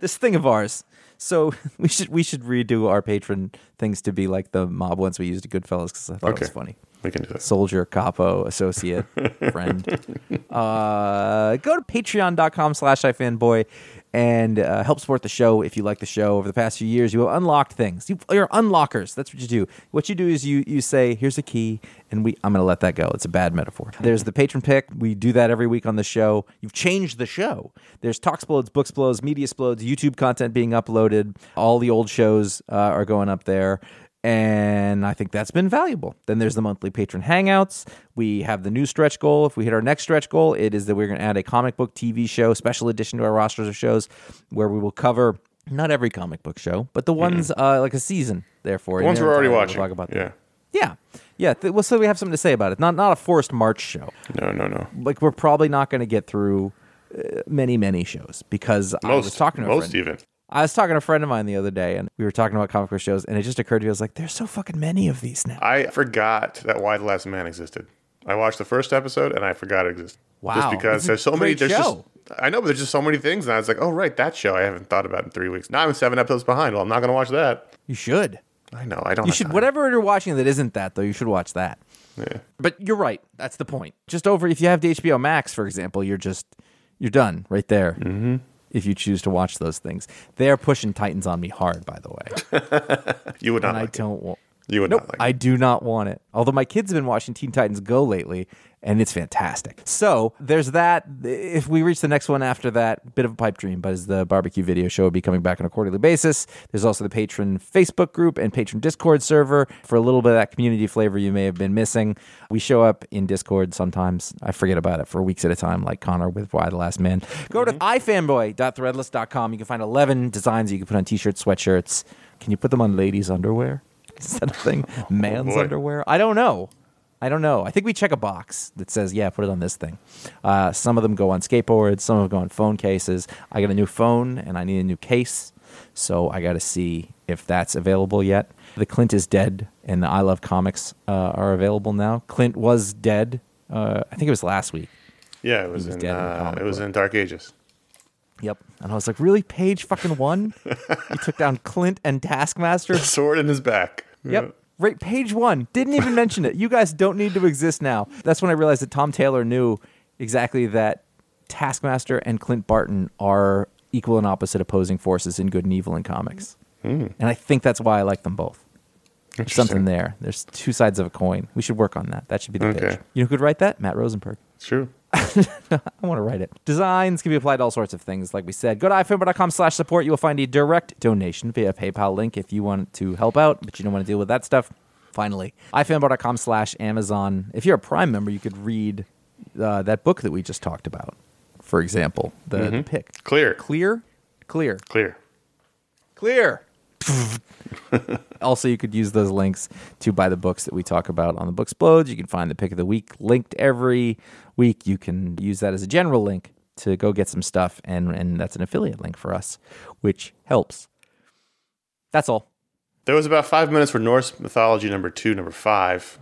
[SPEAKER 1] this thing of ours. So we should we should redo our patron things to be like the mob ones we used at Goodfellas because I thought it was
[SPEAKER 2] Okay.
[SPEAKER 1] funny
[SPEAKER 2] We can do that.
[SPEAKER 1] soldier, capo, associate, friend. Uh, go to patreon.com slash ifanboy and uh, help support the show if you like the show. Over the past few years, you have unlocked things. You, you're unlockers. That's what you do. What you do is you you say, here's a key, and we I'm going to let that go. It's a bad metaphor. There's the patron pick. We do that every week on the show. You've changed the show. There's Talksplodes, Booksplodes, Mediasplodes, YouTube content being uploaded. All the old shows uh, are going up there and I think that's been valuable. Then there's the monthly patron hangouts. We have the new stretch goal. If we hit our next stretch goal, it is that we're going to add a comic book TV show, special edition to our rosters of shows, where we will cover not every comic book show, but the ones uh, like a season. Therefore,
[SPEAKER 2] The ones we're already watching.
[SPEAKER 1] We'll talk about
[SPEAKER 2] yeah.
[SPEAKER 1] yeah, yeah. Th- well, so we have something to say about it. Not not a forced March show.
[SPEAKER 2] No, no, no.
[SPEAKER 1] Like we're probably not going to get through uh, many many shows because I was
[SPEAKER 2] Most,
[SPEAKER 1] talking to
[SPEAKER 2] most
[SPEAKER 1] friend.
[SPEAKER 2] even.
[SPEAKER 1] I was talking to a friend of mine the other day, and we were talking about comic book shows, and it just occurred to me, I was like, "There's so fucking many of these now."
[SPEAKER 2] I forgot that Y: The Last Man existed. I watched the first episode and I forgot it existed.
[SPEAKER 1] Wow.
[SPEAKER 2] Just because there's so many. There's
[SPEAKER 1] show.
[SPEAKER 2] just. I know, but there's just so many things, and I was like, "Oh, right, that show I haven't thought about in three weeks." Now I'm seven episodes behind. Well, I'm not going to watch that.
[SPEAKER 1] You should.
[SPEAKER 2] I know. I don't.
[SPEAKER 1] You should
[SPEAKER 2] time.
[SPEAKER 1] whatever you're watching that isn't that though. You should watch that.
[SPEAKER 2] Yeah.
[SPEAKER 1] But you're right. That's the point. Just over if you have the HBO Max, for example, you're just you're done right there. Mm-hmm. If you choose to watch those things, they are pushing Titans on me hard. By the way,
[SPEAKER 2] You would not
[SPEAKER 1] and I
[SPEAKER 2] like it.
[SPEAKER 1] don't want.
[SPEAKER 2] You would
[SPEAKER 1] Nope,
[SPEAKER 2] not like
[SPEAKER 1] I do not want it. Although my kids have been watching Teen Titans Go lately, and it's fantastic. So there's that. If we reach the next one after that, bit of a pipe dream, but as the barbecue video show will be coming back on a quarterly basis. There's also the patron Facebook group and patron Discord server for a little bit of that community flavor you may have been missing. We show up in Discord sometimes. I forget about it for weeks at a time, like Conor with Y: The Last Man. Go to mm-hmm. ifanboy.threadless.com. You can find 11 designs you can put on t-shirts, sweatshirts. Can you put them on ladies' underwear? Is that a thing? Oh, Man's
[SPEAKER 2] boy.
[SPEAKER 1] underwear? I don't know. I don't know. I think we check a box that says, yeah, put it on this thing. Uh, some of them go on skateboards, some of them go on phone cases. I got a new phone and I need a new case. So I got to see if that's available yet. The Clint is dead and the I Love Comics uh, are available now. Clint was dead. Uh, I think it was last week.
[SPEAKER 2] Yeah, it was,
[SPEAKER 1] was
[SPEAKER 2] in.
[SPEAKER 1] dead in
[SPEAKER 2] Uh, it was
[SPEAKER 1] book.
[SPEAKER 2] in Dark Ages.
[SPEAKER 1] Yep. And I was like, really? Page fucking one? you took down Clint and Taskmaster?
[SPEAKER 2] Sword in his back.
[SPEAKER 1] Yep. Right, page one. Didn't even mention it. You guys don't need to exist now. That's when I realized that Tom Taylor knew exactly that Taskmaster and Clint Barton are equal and opposite opposing forces in good and evil in comics. Hmm. And I think that's why I like them both. There's something there. There's two sides of a coin. We should work on that. That should be the
[SPEAKER 2] Okay.
[SPEAKER 1] pitch. You know who could write that? Matt Rosenberg.
[SPEAKER 2] It's true.
[SPEAKER 1] I want to write it. Designs can be applied to all sorts of things, like we said. Go to ifanboy.com slash support. You will find a direct donation via PayPal link if you want to help out, but you don't want to deal with that stuff. Finally, ifanboy.com slash Amazon. If you're a Prime member, you could read uh, that book that we just talked about. For example, the, the pick.
[SPEAKER 2] Clear.
[SPEAKER 1] Clear? Clear.
[SPEAKER 2] Clear.
[SPEAKER 1] Clear. also, you could use those links to buy the books that we talk about on the Booksplodes. You can find the pick of the week linked every week. You can use that as a general link to go get some stuff, and and that's an affiliate link for us, which helps. That's all.
[SPEAKER 2] There was about five minutes for Norse mythology number two, number five.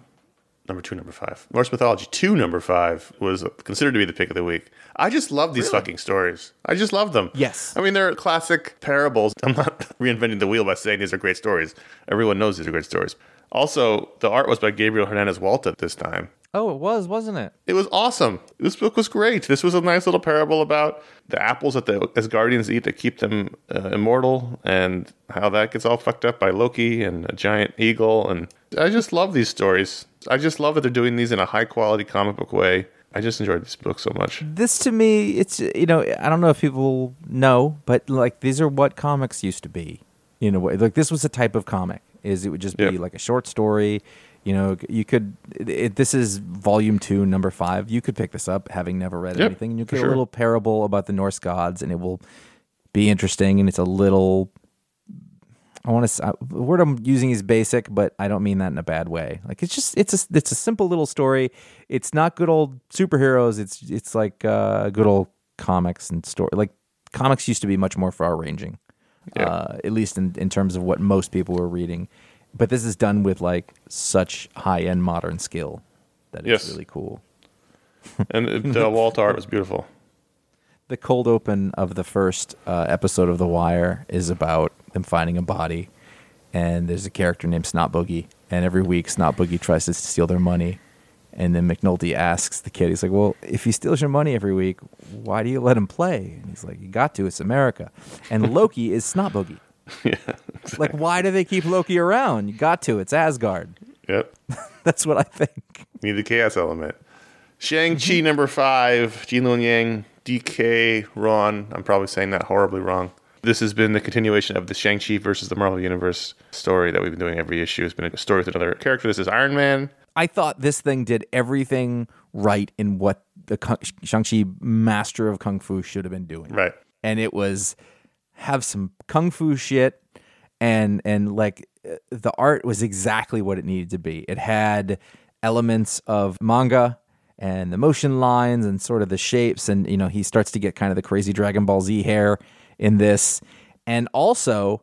[SPEAKER 2] Number two, number five. Norse mythology two, number five was considered to be the pick of the week. I just love these fucking stories. I just love them.
[SPEAKER 1] Yes.
[SPEAKER 2] I mean, they're classic parables. I'm not reinventing the wheel by saying these are great stories. Everyone knows these are great stories. Also, the art was by Gabriel Hernandez Walta this time.
[SPEAKER 1] Oh, it was, wasn't it?
[SPEAKER 2] It was awesome. This book was great. This was a nice little parable about the apples that the Asgardians eat that keep them uh, immortal and how that gets all fucked up by Loki and a giant eagle. And I just love these stories. I just love that they're doing these in a high quality comic book way. I just enjoyed this book so much.
[SPEAKER 1] This to me, it's you know, I don't know if people know, but like these are what comics used to be. In a way, like this was a type of comic. Is it would just be like a short story. You know, you could. It, this is volume two, number five. You could pick this up, having never read
[SPEAKER 2] Yep,
[SPEAKER 1] anything, and you get
[SPEAKER 2] sure.
[SPEAKER 1] a little parable about the Norse gods, and it will be interesting. And it's a little. I want to. The word I'm using is basic, but I don't mean that in a bad way. Like it's just it's a it's a simple little story. It's not good old superheroes. It's it's like uh, good old comics and story. Like comics used to be much more far ranging,
[SPEAKER 2] Yeah.
[SPEAKER 1] uh, at least in in terms of what most people were reading. But this is done with like such high end modern skill that it's
[SPEAKER 2] Yes.
[SPEAKER 1] really cool.
[SPEAKER 2] And it- the wall art was beautiful.
[SPEAKER 1] The cold open of the first uh, episode of The Wire is about them finding a body, and there's a character named Snot Boogie, and every week Snot Boogie tries to steal their money, and then McNulty asks the kid, he's like, "Well, if he steals your money every week, why do you let him play?" And he's like, "You got to. It's America." And Loki is Snot Boogie.
[SPEAKER 2] yeah.
[SPEAKER 1] Like, why do they keep Loki around? You got to. It's Asgard.
[SPEAKER 2] Yep.
[SPEAKER 1] That's what I think.
[SPEAKER 2] Need the chaos element. Shang-Chi number five, Gene Luen Yang, Dike Ruan. I'm probably saying that horribly wrong. This has been the continuation of the Shang-Chi versus the Marvel Universe story that we've been doing every issue. It's been a story with another character. This is Iron Man.
[SPEAKER 1] I thought this thing did everything right in what the Kung- Shang-Chi master of Kung Fu should have been doing.
[SPEAKER 2] Right.
[SPEAKER 1] and it was have some kung fu shit and and like the art was exactly what it needed to be it had elements of manga and the motion lines and sort of the shapes and you know he starts to get kind of the crazy dragon ball z hair in this and also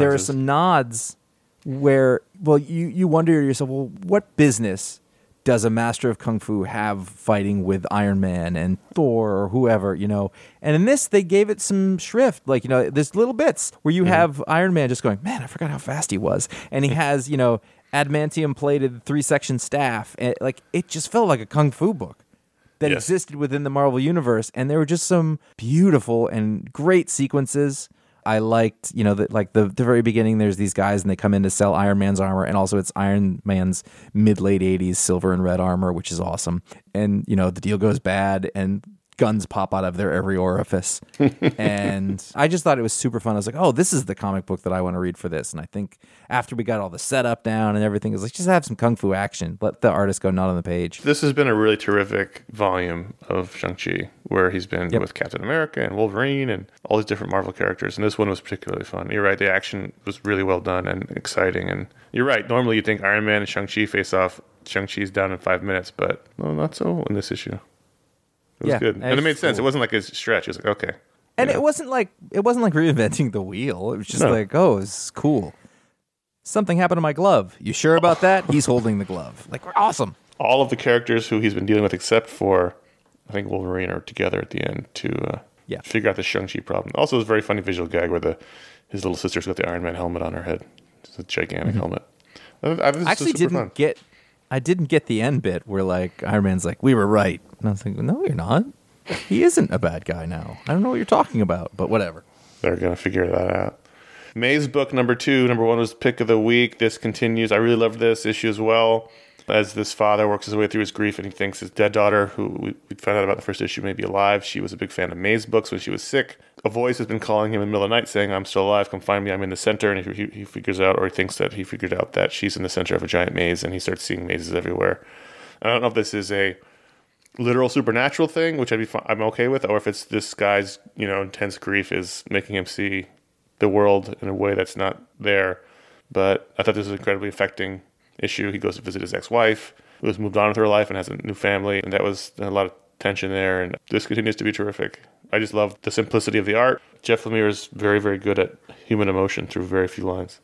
[SPEAKER 1] there are some nods where well you you wonder to yourself well what business does a master of kung fu have fighting with Iron Man and Thor or whoever, you know? And in this, they gave it some shrift. Like, you know, there's little bits where you have Iron Man just going, man, I forgot how fast he was. And he has, you know, adamantium plated three section staff. And like, it just felt like a kung fu book that
[SPEAKER 2] Yes.
[SPEAKER 1] existed within the Marvel universe, and there were just some beautiful and great sequences. I liked, you know, that like the the very beginning. There's these guys, and they come in to sell Iron Man's armor, and also it's Iron Man's mid late '80s silver and red armor, which is awesome. And you know, the deal goes bad, and guns pop out of their every orifice. and I just thought it was super fun. I was like, oh, this is the comic book that I want to read for this. And I think after we got all the setup down and everything, it was like just have some kung fu action. Let the artist go not on the page.
[SPEAKER 2] This has been a really terrific volume of Shang-Chi, where he's been
[SPEAKER 1] Yep.
[SPEAKER 2] with Captain America and Wolverine and all these different Marvel characters. And this one was particularly fun. You're right, the action was really well done and exciting. And you're right, normally you think Iron Man and Shang-Chi face off. Shang-Chi's down in five minutes, but no, not so in this issue. It was
[SPEAKER 1] Yeah,
[SPEAKER 2] good.
[SPEAKER 1] and
[SPEAKER 2] And it made sense. It wasn't like a stretch. It was like, okay.
[SPEAKER 1] And
[SPEAKER 2] Yeah.
[SPEAKER 1] it wasn't like it wasn't like reinventing the wheel. It was just
[SPEAKER 2] No.
[SPEAKER 1] like, oh, it's cool. Something happened to my glove. You sure about that? He's holding the glove. Like, we're awesome.
[SPEAKER 2] all of the characters who he's been dealing with, except for I think Wolverine, are together at the end to uh,
[SPEAKER 1] Yeah.
[SPEAKER 2] figure out the Shang Chi problem. Also, it was a very funny visual gag where the his little sister's got the Iron Man helmet on her head. It's a gigantic helmet. I, I,
[SPEAKER 1] I actually didn't
[SPEAKER 2] fun.
[SPEAKER 1] get. I didn't get the end bit where like Iron Man's like, we were right, and I was like, no, you're not. He isn't a bad guy now. I don't know what you're talking about, but whatever.
[SPEAKER 2] They're gonna figure that out. Mazebook number two, number one was pick of the week. This continues. I really love this issue as well. As this father works his way through his grief and he thinks his dead daughter, who we, found out about the first issue, may be alive. She was a big fan of May's books when she was sick. A voice has been calling him in the middle of the night saying, I'm still alive, come find me, I'm in the center. And he, he figures out, or he thinks that he figured out that she's in the center of a giant maze and he starts seeing mazes everywhere. I don't know if this is a literal supernatural thing, which I'd be I'm okay with, or if it's this guy's you know intense grief is making him see the world in a way that's not there. But I thought this was incredibly affecting issue. He goes to visit his ex-wife, who has moved on with her life and has a new family, and that was a lot of tension there. And this continues to be terrific. I just love the simplicity of the art. Jeff Lemire is very, very good at human emotion through very few lines.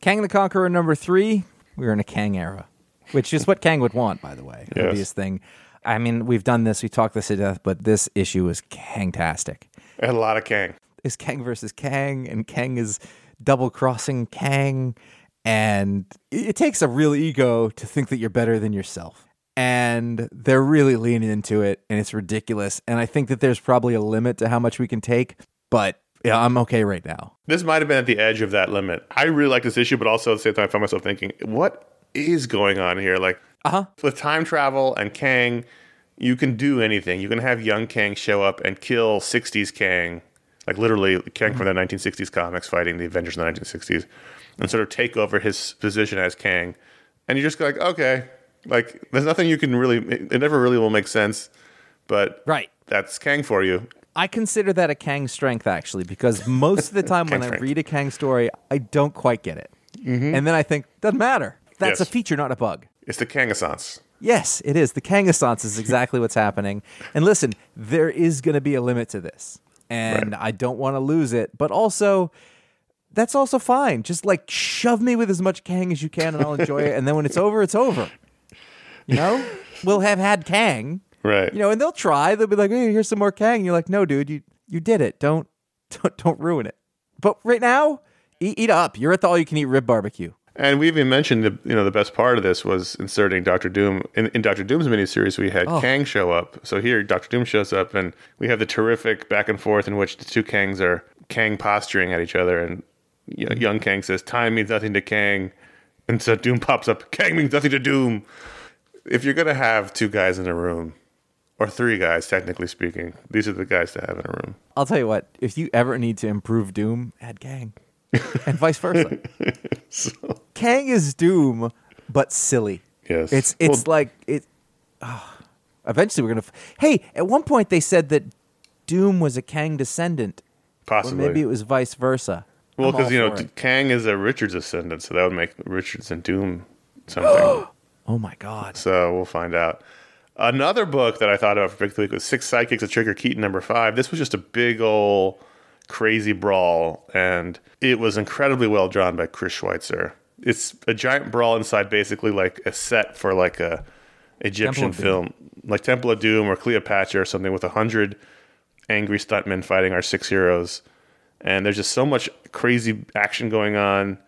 [SPEAKER 1] Kang the Conqueror number three. We are in a Kang era, which is what Kang would want, by the way.
[SPEAKER 2] Yes.
[SPEAKER 1] Obvious thing. I mean, we've done this, we talked this to death, but this issue is Kangtastic.
[SPEAKER 2] Had a lot of Kang.
[SPEAKER 1] It's Kang versus Kang, and Kang is double crossing Kang, and it takes a real ego to think that you're better than yourself. And they're really leaning into it, and it's ridiculous. And I think that there's probably a limit to how much we can take, but yeah, I'm okay right now.
[SPEAKER 2] This might have been at the edge of that limit. I really like this issue, but also at the same time, I found myself thinking, what is going on here? Like,
[SPEAKER 1] Uh-huh.
[SPEAKER 2] with time travel and Kang, you can do anything. You can have young Kang show up and kill 60s Kang, like literally Kang from the 1960s comics fighting the Avengers in the 1960s, and sort of take over his position as Kang. And you just go like, okay, like there's nothing you can really, it never really will make sense, but
[SPEAKER 1] Right.
[SPEAKER 2] that's Kang for you.
[SPEAKER 1] I consider that a Kang strength actually, because most of the time when
[SPEAKER 2] Kang
[SPEAKER 1] I read a Kang story, I don't quite get it, mm-hmm. and then I think doesn't matter. That's
[SPEAKER 2] Yes.
[SPEAKER 1] a feature, not a bug.
[SPEAKER 2] It's the Kangaissance.
[SPEAKER 1] Yes, it is. The Kangaissance is exactly what's happening. And listen, there is going to be a limit to this, and
[SPEAKER 2] Right.
[SPEAKER 1] I don't want to lose it. But also, that's also fine. Just like shove me with as much Kang as you can, and I'll enjoy it. And then when it's over, it's over. You know, we'll have had Kang.
[SPEAKER 2] Right.
[SPEAKER 1] You know, and they'll try. They'll be like, "Hey, here's some more Kang." And you're like, "No, dude, you you did it. Don't don't don't ruin it." But right now, eat, eat up. You're at the all-you-can-eat rib barbecue.
[SPEAKER 2] And we even mentioned the you know the best part of this was inserting Doctor Doom in, in Doctor Doom's miniseries. We had
[SPEAKER 1] Oh.
[SPEAKER 2] Kang show up. So here Doctor Doom shows up, and we have the terrific back and forth in which the two Kangs are Kang posturing at each other, and. Young Kang says, "Time means nothing to Kang," and so Doom pops up, "Kang means nothing to Doom." If you're gonna have two guys in a room, or three guys, technically speaking, these are the guys to have in a room.
[SPEAKER 1] I'll tell you what. If you ever need to improve Doom, add Kang, and vice versa. Kang is Doom, but silly.
[SPEAKER 2] Yes.
[SPEAKER 1] It's it's
[SPEAKER 2] Well-
[SPEAKER 1] like it. ah. eventually, we're gonna. f- Hey, at one point they said that Doom was a Kang descendant, or
[SPEAKER 2] Possibly.
[SPEAKER 1] maybe it was vice versa.
[SPEAKER 2] Well, because you know
[SPEAKER 1] it.
[SPEAKER 2] Kang is a Richards ascendant, so that would make Richards and Doom something.
[SPEAKER 1] oh my god,
[SPEAKER 2] so we'll find out. Another book that I thought of for the Week was Six Sidekicks of Trigger Keaton, number five. This was just a big old crazy brawl, and it was incredibly well drawn by Chris Schweizer. It's a giant brawl inside, basically like a set for like a Egyptian film, like Temple of Doom or Cleopatra or something, with a hundred angry stuntmen fighting our six heroes. And there's just so much crazy action going on.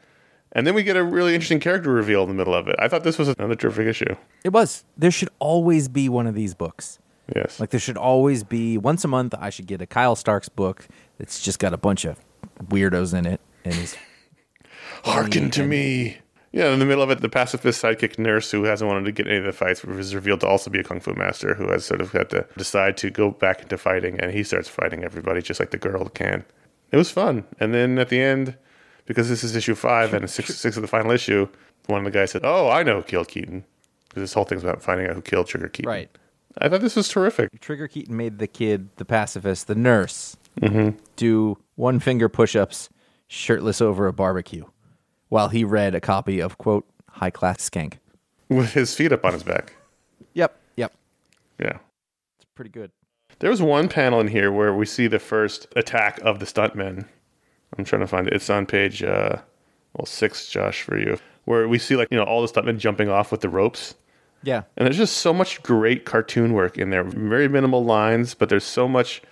[SPEAKER 2] And then we get a really interesting character reveal in the middle of it. I thought this was another terrific issue.
[SPEAKER 1] it was. There should always be one of these books.
[SPEAKER 2] Yes.
[SPEAKER 1] Like there should always be once a month. I should get a Kyle Starks book that's just got a bunch of weirdos in it, and he's
[SPEAKER 2] Hearken to me. Yeah, in the middle of it, the pacifist sidekick nurse who hasn't wanted to get any of the fights was revealed to also be a kung fu master who has sort of had to decide to go back into fighting, and he starts fighting everybody just like the girl can. It was fun. And then at the end, because this is issue five and six, six of the final issue, one of the guys said, Oh, I know who killed Keaton. Because this whole thing's about finding out who killed Trigger Keaton.
[SPEAKER 1] right.
[SPEAKER 2] I thought this was terrific.
[SPEAKER 1] Trigger Keaton made the kid, the pacifist, the nurse,
[SPEAKER 2] Mm-hmm.
[SPEAKER 1] do one finger push ups shirtless over a barbecue while he read a copy of, quote, high class skank.
[SPEAKER 2] With his feet up on his back.
[SPEAKER 1] Yep, yep.
[SPEAKER 2] Yeah.
[SPEAKER 1] It's pretty good.
[SPEAKER 2] There was one panel in here where we see the first attack of the stuntmen. I'm trying to find it. It's on page uh, well six, Josh, for you, where we see like you know all the stuntmen jumping off with the ropes,
[SPEAKER 1] Yeah.
[SPEAKER 2] and there's just so much great cartoon work in there. Very minimal lines, but there's so much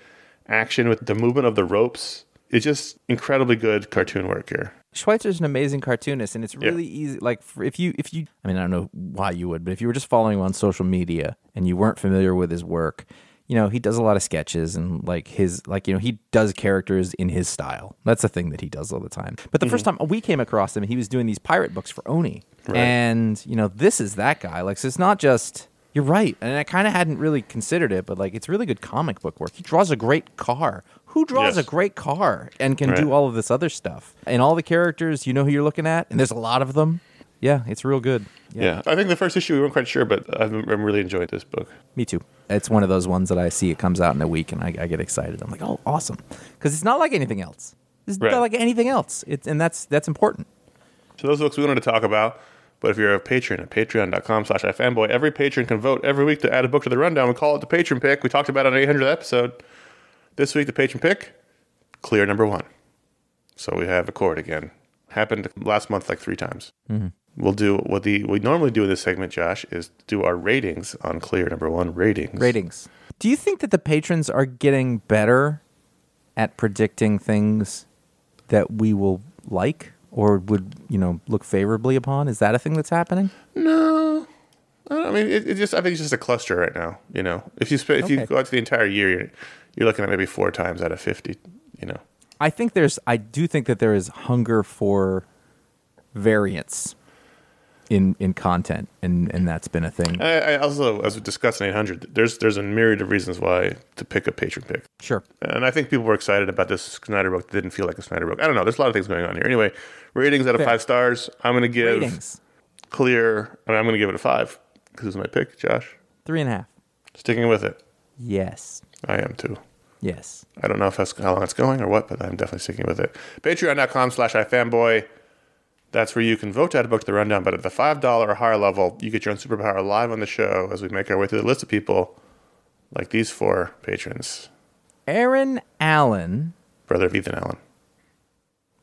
[SPEAKER 2] action with the movement of the ropes. It's just incredibly good cartoon work here.
[SPEAKER 1] Schweizer's an amazing cartoonist, and it's really easy. Like, for, if you, if you, I mean, I don't know why you would, but if you were just following him on social media and you weren't familiar with his work, you know, he does a lot of sketches and like his, like, you know, he does characters in his style. That's a thing that he does all the time. But the first mm-hmm. time we came across him, he was doing these pirate books for Oni. And, you know, this is that guy. Like, so it's not just, you're right. And I kind of hadn't really considered it, but like, it's really good comic book work. He draws a great car. Who draws
[SPEAKER 2] Yes.
[SPEAKER 1] a great car and can
[SPEAKER 2] Right.
[SPEAKER 1] do all of this other stuff? And all the characters, you know who you're looking at, and there's a lot of them. Yeah, it's real good.
[SPEAKER 2] Yeah. I think the first issue we weren't quite sure, but I'm, I'm really enjoying this book.
[SPEAKER 1] Me too. It's one of those ones that I see it comes out in a week and I, I get excited. I'm like, oh, awesome. Because it's not like anything else. It's
[SPEAKER 2] Right.
[SPEAKER 1] not like anything else. It's and that's that's important.
[SPEAKER 2] So those books we wanted to talk about. But if you're a patron at patreon.com slash ifanboy, every patron can vote every week to add a book to the rundown. We call it the patron pick. We talked about it on the 800th episode. This week, the patron pick, clear number one. So we have a chord again. Happened last month like three times. Mm-hmm. We'll do what the we normally do in this segment, Josh, is do our ratings on clear number one ratings.
[SPEAKER 1] Ratings. Do you think that the patrons are getting better at predicting things that we will like or would, you know, look favorably upon? Is that a thing that's happening?
[SPEAKER 2] No, I, I mean it, it just. I think it's just a cluster right now. You know, if you sp- if you go out to the entire year, you're, you're looking at maybe four times out of fifty. You know,
[SPEAKER 1] I think there's I do think that there is hunger for variance in in content and and that's been a thing.
[SPEAKER 2] I, I also, as we discussed in 800, there's there's a myriad of reasons why to pick a patron pick,
[SPEAKER 1] Sure.
[SPEAKER 2] and I think people were excited about this Snyder book. That didn't feel like a Snyder book. I don't know. There's a lot of things going on here. Anyway, ratings out of
[SPEAKER 1] Fair.
[SPEAKER 2] five stars. I'm going to give
[SPEAKER 1] Ratings.
[SPEAKER 2] clear. I mean, I'm going to give it a five because it's my pick. Josh,
[SPEAKER 1] Three and a half.
[SPEAKER 2] sticking with it.
[SPEAKER 1] Yes.
[SPEAKER 2] I am too.
[SPEAKER 1] Yes.
[SPEAKER 2] I don't know if that's how long it's going or what, but I'm definitely sticking with it. Patreon.com slash iFanboy. That's where you can vote to add a book to the rundown. But at the $5 or higher level, you get your own superpower live on the show as we make our way through the list of people like these four patrons.
[SPEAKER 1] Aaron Allen,
[SPEAKER 2] Brother of Ethan Allen.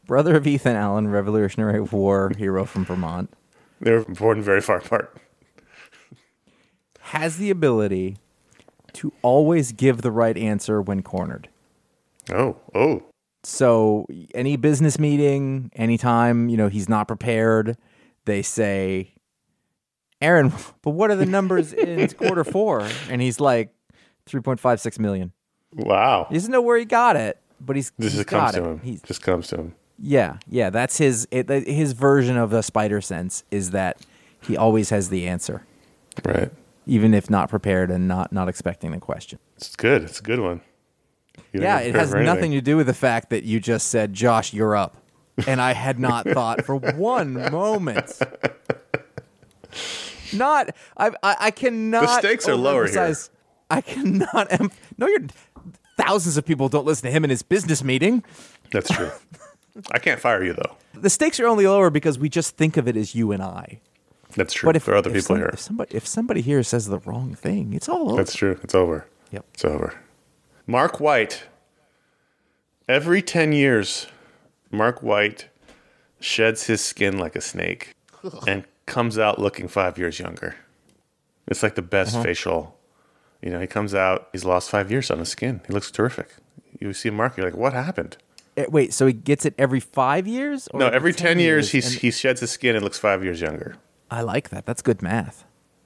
[SPEAKER 1] brother of Ethan Allen, Revolutionary War hero from Vermont,
[SPEAKER 2] They were born very far apart.
[SPEAKER 1] has the ability to always give the right answer when cornered.
[SPEAKER 2] Oh, oh.
[SPEAKER 1] So any business meeting, anytime, you know, he's not prepared, they say, Aaron, but what are the numbers in quarter four? And he's like, 3.56 million.
[SPEAKER 2] Wow.
[SPEAKER 1] He doesn't know where he got it, but he's,
[SPEAKER 2] This
[SPEAKER 1] he's
[SPEAKER 2] just comes
[SPEAKER 1] got
[SPEAKER 2] to him.
[SPEAKER 1] He's,
[SPEAKER 2] Just comes to him.
[SPEAKER 1] yeah, yeah. That's his it, his version of the spider sense is that he always has the answer,
[SPEAKER 2] Right.
[SPEAKER 1] even if not prepared and not not expecting the question.
[SPEAKER 2] It's good. It's a good one. You
[SPEAKER 1] Yeah, it has nothing to do with the fact that you just said, "Josh, you're up," and I had not thought for one moment. Not, I, I, I cannot.
[SPEAKER 2] The stakes are lower here.
[SPEAKER 1] I cannot. Em- no, you're. Thousands of people don't listen to him in his business meeting.
[SPEAKER 2] That's true. I can't fire you, though.
[SPEAKER 1] The stakes are only lower because we just think of it as you and I.
[SPEAKER 2] That's true.
[SPEAKER 1] But if
[SPEAKER 2] there are other
[SPEAKER 1] if
[SPEAKER 2] people
[SPEAKER 1] some-
[SPEAKER 2] here.
[SPEAKER 1] if somebody if somebody here says the wrong thing, it's all over.
[SPEAKER 2] That's true. It's over.
[SPEAKER 1] Yep.
[SPEAKER 2] It's over. Mark White. Every 10 years, Mark White sheds his skin like a snake and comes out looking five years younger. It's like the best
[SPEAKER 1] Uh-huh.
[SPEAKER 2] facial. You know, he comes out, he's lost five years on his skin. He looks terrific. You see Mark, you're like, what happened?
[SPEAKER 1] Eh, Wait, so he gets it every five years? Or
[SPEAKER 2] No, every 10, years,
[SPEAKER 1] and-
[SPEAKER 2] he sheds his skin and looks five years younger.
[SPEAKER 1] I like that. That's good math.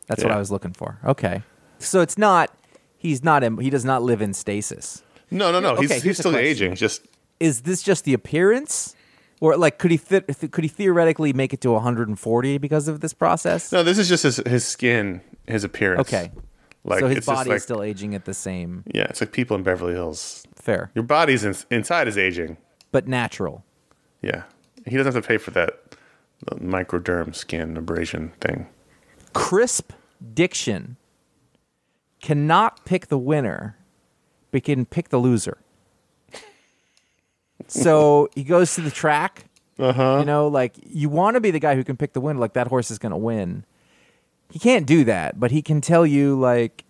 [SPEAKER 1] That's what I was looking for. Okay, so it's not. He's not. In, he does not live in stasis.
[SPEAKER 2] No, no, no.
[SPEAKER 1] Okay,
[SPEAKER 2] he's, still aging. Just
[SPEAKER 1] Is this just the appearance, or like could he fit? Could he theoretically make it to 140 because of this process?
[SPEAKER 2] no. This is just his his skin, his appearance.
[SPEAKER 1] Okay,
[SPEAKER 2] like
[SPEAKER 1] so his body
[SPEAKER 2] like,
[SPEAKER 1] is still aging at the same.
[SPEAKER 2] Yeah, it's like people in Beverly Hills.
[SPEAKER 1] Fair,
[SPEAKER 2] Your body's in, inside is aging.
[SPEAKER 1] but natural.
[SPEAKER 2] Yeah, he doesn't have to pay for that microderm skin abrasion thing.
[SPEAKER 1] Crisp diction cannot pick the winner, but can pick the loser. So he goes to the track.
[SPEAKER 2] Uh-huh.
[SPEAKER 1] You know, like you want to be the guy who can pick the winner, like that horse is going to win. He can't do that, but he can tell you like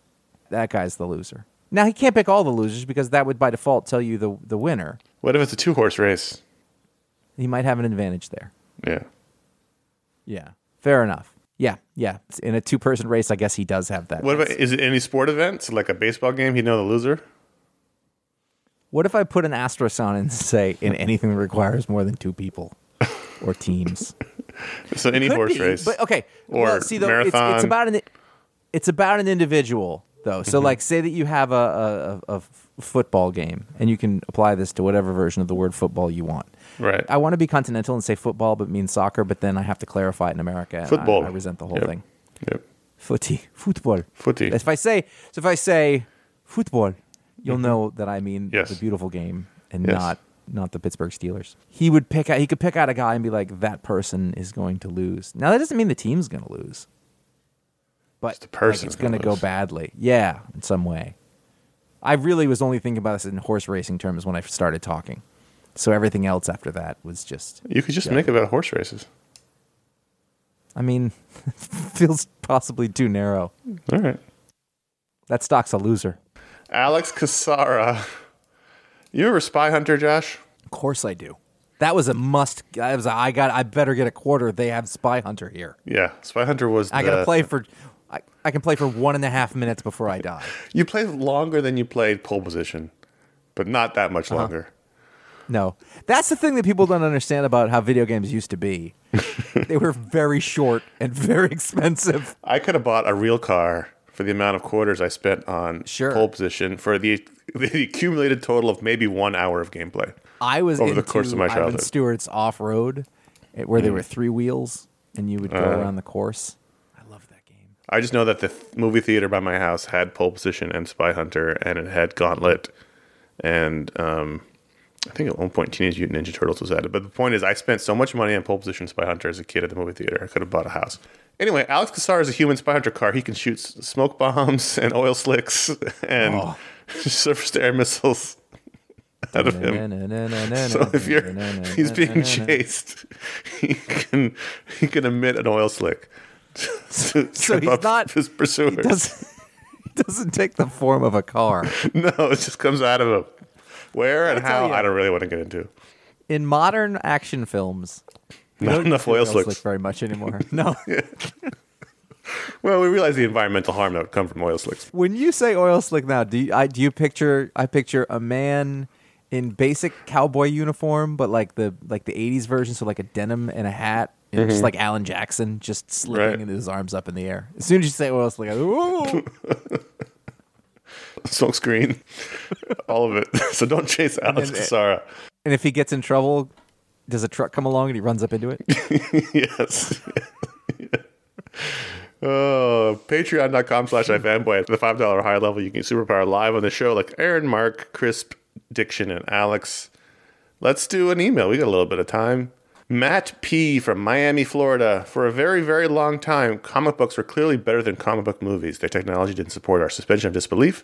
[SPEAKER 1] that guy's the loser. Now he can't pick all the losers because that would by default tell you the the winner.
[SPEAKER 2] What if it's a two horse race?
[SPEAKER 1] He might have an advantage there.
[SPEAKER 2] Yeah.
[SPEAKER 1] Yeah, fair enough. Yeah, yeah. In a two person race, I guess he does have that.
[SPEAKER 2] What about is it any sport event? So like a baseball game, he'd know the loser.
[SPEAKER 1] What if I put an asterisk on and say in anything that requires more than two people or teams?
[SPEAKER 2] So any horse
[SPEAKER 1] be,
[SPEAKER 2] race.
[SPEAKER 1] But okay,
[SPEAKER 2] Or
[SPEAKER 1] well, see though, it's, it's
[SPEAKER 2] marathon.
[SPEAKER 1] about an it's about an individual though.
[SPEAKER 2] Mm-hmm.
[SPEAKER 1] So like, say that you have a, a, a f- football game, and you can apply this to whatever version of the word football you want.
[SPEAKER 2] Right.
[SPEAKER 1] I want to be continental and say football, but mean soccer. But then I have to clarify it in America. and I-
[SPEAKER 2] Football.
[SPEAKER 1] I, resent the whole
[SPEAKER 2] Yep.
[SPEAKER 1] thing.
[SPEAKER 2] Yep.
[SPEAKER 1] Footy, football.
[SPEAKER 2] Footy.
[SPEAKER 1] If I say so, if I say football, you'll know that I mean
[SPEAKER 2] Mm-hmm. Yes.
[SPEAKER 1] the beautiful game and
[SPEAKER 2] Yes.
[SPEAKER 1] not not the Pittsburgh Steelers. He would pick out. He could pick out a guy and be like, "That person is going to lose." Now that doesn't mean the team's going to lose, but
[SPEAKER 2] Just the person's
[SPEAKER 1] like, it's
[SPEAKER 2] gonna
[SPEAKER 1] going to go badly. Yeah, in some way. I really was only thinking about this in horse racing terms when I started talking. So everything else after that was just,
[SPEAKER 2] You could just make it about horse races.
[SPEAKER 1] I mean, feels possibly too narrow.
[SPEAKER 2] All right.
[SPEAKER 1] That stock's a loser.
[SPEAKER 2] Alex Cassara. You ever Spy Hunter, Josh?
[SPEAKER 1] Of course I do. That was a must. I was a, I got. I better get a quarter. They have Spy Hunter here.
[SPEAKER 2] Yeah, Spy Hunter was.
[SPEAKER 1] I gotta play for. I, I can play for one and a half minutes before I die.
[SPEAKER 2] You played longer than you played pole position, but not that much
[SPEAKER 1] Uh-huh.
[SPEAKER 2] longer.
[SPEAKER 1] No, that's the thing that people don't understand about how video games used to be. they were very short and very expensive.
[SPEAKER 2] I could have bought a real car for the amount of quarters I spent on
[SPEAKER 1] Sure.
[SPEAKER 2] pole position for the the accumulated total of maybe one hour of gameplay.
[SPEAKER 1] I was
[SPEAKER 2] Over
[SPEAKER 1] into
[SPEAKER 2] the course of my
[SPEAKER 1] Ivan
[SPEAKER 2] childhood.
[SPEAKER 1] Stewart's off road, where there were three wheels and you would go
[SPEAKER 2] Uh.
[SPEAKER 1] around the course. I love that game.
[SPEAKER 2] I just know that the th- movie theater by my house had pole position and Spy Hunter, and it had Gauntlet, and um, I think at one point Teenage Mutant Ninja Turtles was added. But the point is, I spent so much money on pole position Spy Hunter as a kid at the movie theater. I could have bought a house. Anyway, Alex Cassara is a human Spy Hunter car. He can shoot smoke bombs and oil slicks and
[SPEAKER 1] Oh.
[SPEAKER 2] surface to air missiles out of him. So if you're if he's being chased, he can he can emit an oil slick.
[SPEAKER 1] so he's not-
[SPEAKER 2] his pursuers.
[SPEAKER 1] It doesn't, it doesn't take the form of a car.
[SPEAKER 2] No, it just comes out of him. Where and how,
[SPEAKER 1] you.
[SPEAKER 2] I don't really want to get into.
[SPEAKER 1] In modern action films,
[SPEAKER 2] Not
[SPEAKER 1] don't
[SPEAKER 2] enough oil
[SPEAKER 1] slick
[SPEAKER 2] slicks.
[SPEAKER 1] very much anymore. No.
[SPEAKER 2] Well, we realize the environmental harm that would come from oil slicks.
[SPEAKER 1] when you say oil slick now, do you, I, do you picture? I picture a man in basic cowboy uniform, but like the like the '80s version, so like a denim and a hat, and just mm-hmm. like Alan Jackson, just slipping
[SPEAKER 2] Right.
[SPEAKER 1] his arms up in the air. As soon as you say oil slick, I go, "Ooh."
[SPEAKER 2] Smoke screen, all of it. So don't chase Alex
[SPEAKER 1] And-
[SPEAKER 2] uh, Cassara.
[SPEAKER 1] and if he gets in trouble, does a truck come along and he runs up into it?
[SPEAKER 2] yes. Oh, patreon.com slash ifanboy. At the $5 or higher level, you can superpower live on the show like Aaron, Mark, Crisp, Diction, and Alex. Let's do an email. We got a little bit of time. Matt P. from Miami, Florida. For a very, very long time, comic books were clearly better than comic book movies. Their technology didn't support our suspension of disbelief.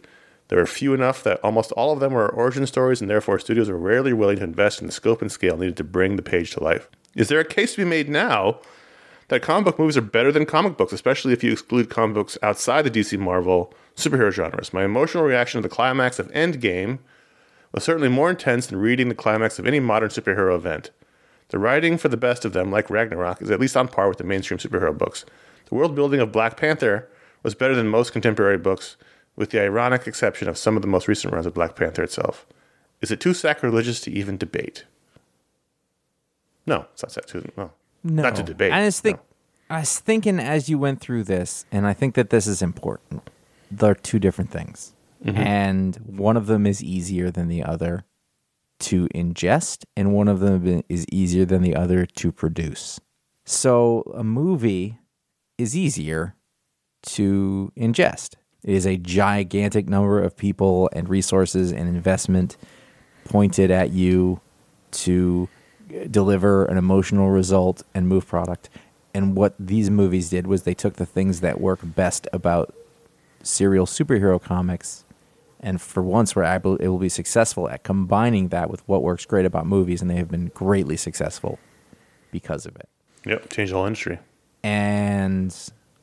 [SPEAKER 2] There were few enough that almost all of them were origin stories, and therefore studios were rarely willing to invest in the scope and scale needed to bring the page to life. Is there a case to be made now that comic book movies are better than comic books, especially if you exclude comic books outside the DC Marvel superhero genres. My emotional reaction to the climax of Endgame was certainly more intense than reading the climax of any modern superhero event. The writing for the best of them, like Ragnarok, is at least on par with the mainstream superhero books. The world building of Black Panther was better than most contemporary books, with the ironic exception of some of the most recent runs of Black Panther itself. Is it too sacrilegious to even debate? No, it's not sacrilegious. No,
[SPEAKER 1] No.
[SPEAKER 2] not to debate.
[SPEAKER 1] I just think
[SPEAKER 2] no.
[SPEAKER 1] I was thinking as you went through this, and I think that this is important. They're two different things,
[SPEAKER 2] Mm-hmm.
[SPEAKER 1] and one of them is easier than the other to ingest, and one of them is easier than the other to produce. So a movie is easier to ingest. It is a gigantic number of people and resources and investment pointed at you to uh, deliver an emotional result and move product. And what these movies did was they took the things that work best about serial superhero comics and for once were able, it will be successful at combining that with what works great about movies and they have been greatly successful because of it.
[SPEAKER 2] Yep, change the whole industry.
[SPEAKER 1] And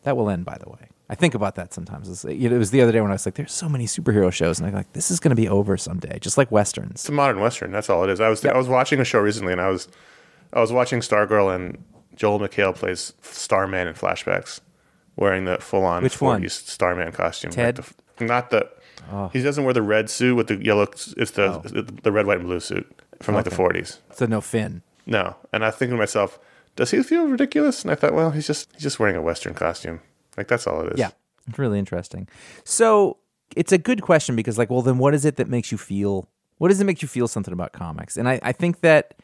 [SPEAKER 1] that will end by the way. I think about that sometimes. It's, it was the other day when I was like, "There's so many superhero shows," and I'm like, "This is going to be over someday," just like westerns.
[SPEAKER 2] It's a modern western. That's all it is. I was I was watching a show recently, and I was I was watching Stargirl, and Joel McHale plays Starman in flashbacks, wearing the full on
[SPEAKER 1] Which one?
[SPEAKER 2] Starman costume. like
[SPEAKER 1] Ted?
[SPEAKER 2] the not the. Oh. He doesn't wear the red suit with the yellow. It's the
[SPEAKER 1] Oh.
[SPEAKER 2] the red, white, and blue suit from like the 40s.
[SPEAKER 1] So no Finn.
[SPEAKER 2] No, and I think to myself, does he feel ridiculous? And I thought, well, he's just he's just wearing a western costume. Like that's all it is.
[SPEAKER 1] Yeah, it's really interesting. So it's a good question because, like, well, then what is it that makes you feel? What does it make you feel something about comics? And I, I think that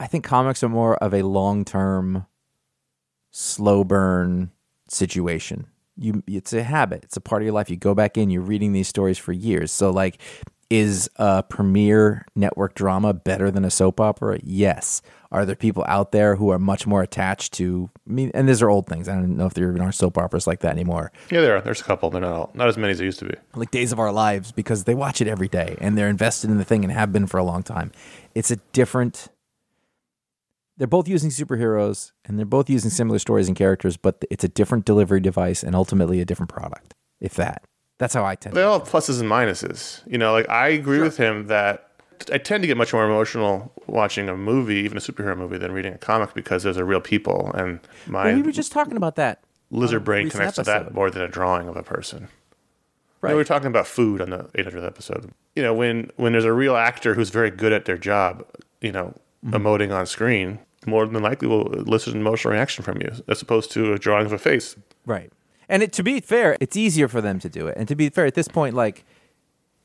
[SPEAKER 1] I think comics are more of a long term, slow burn situation. You, it's a habit. It's a part of your life. You go back in. You're reading these stories for years. So, like, Is a premiere network drama better than a soap opera? Yes. Are there people out there who are much more attached to? I mean, and these are old things. I don't know if there even are soap operas like that anymore.
[SPEAKER 2] Yeah, there are. There's a couple. They're not all, not as many as there used to be.
[SPEAKER 1] like Days of Our Lives because they watch it every day and they're invested in the thing and have been for a long time. It's a different. They're both using superheroes and they're both using similar stories and characters, but it's a different delivery device and ultimately a different product. If that, that's how I tend.
[SPEAKER 2] They
[SPEAKER 1] to
[SPEAKER 2] all have pluses and minuses. You know, like I agree with him that I tend to get much more emotional watching a movie, even a superhero movie, than reading a comic because those are real people, and my
[SPEAKER 1] Well, we were just talking about that.
[SPEAKER 2] lizard brain connects to that more than a drawing of a person. You
[SPEAKER 1] Right.
[SPEAKER 2] know, we were talking about food on the 800th episode. You know, when when there's a real actor who's very good at their job, you know,
[SPEAKER 1] Mm-hmm.
[SPEAKER 2] emoting on screen, more than likely will elicit an emotional reaction from you, as opposed to a drawing of a face.
[SPEAKER 1] Right. And it, to be fair, it's easier for them to do it. And to be fair, at this point, like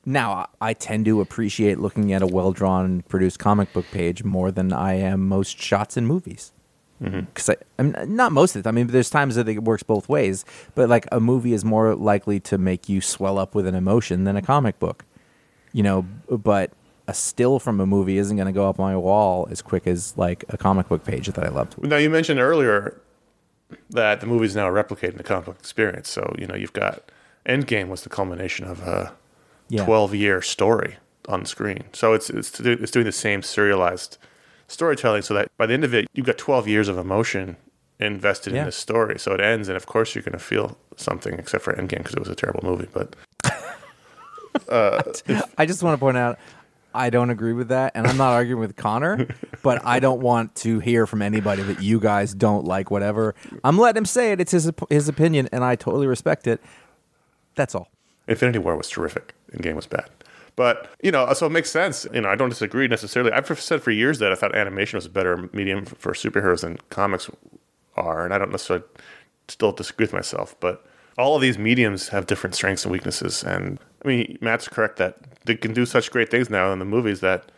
[SPEAKER 1] now, I tend to appreciate looking at a well drawn, produced comic book page more than I am most shots in movies. Because I, I mean, not most of the time. I mean, there's times that it works both ways. But like a movie is more likely to make you swell up with an emotion than a comic book. You know, but a still from a movie isn't going to go up on my wall as quick as like a comic book page that I loved.
[SPEAKER 2] Now, you mentioned earlier that the movie's now replicating the comic book experience. So, you know, you've got Endgame was the culmination of a
[SPEAKER 1] Yeah.
[SPEAKER 2] 12 year story on screen. So it's, it's, to do, it's doing the same serialized storytelling so that by the end of it, you've got 12 years of emotion invested
[SPEAKER 1] Yeah.
[SPEAKER 2] in this story. So it ends, and of course, you're going to feel something, except for Endgame because it was a terrible movie. But uh,
[SPEAKER 1] I just want to point out I don't agree with that, and I'm not arguing with Conor, but I don't want to hear from anybody that you guys don't like whatever. I'm letting him say it. It's his his opinion, and I totally respect it. That's all.
[SPEAKER 2] Infinity War was terrific and Game was bad. But, you know, so it makes sense. You know, I don't disagree necessarily. I've said for years that I thought animation was a better medium for superheroes than comics are. And I don't necessarily still disagree with myself. But all of these mediums have different strengths and weaknesses. And I mean, Matt's correct that they can do such great things now in the movies that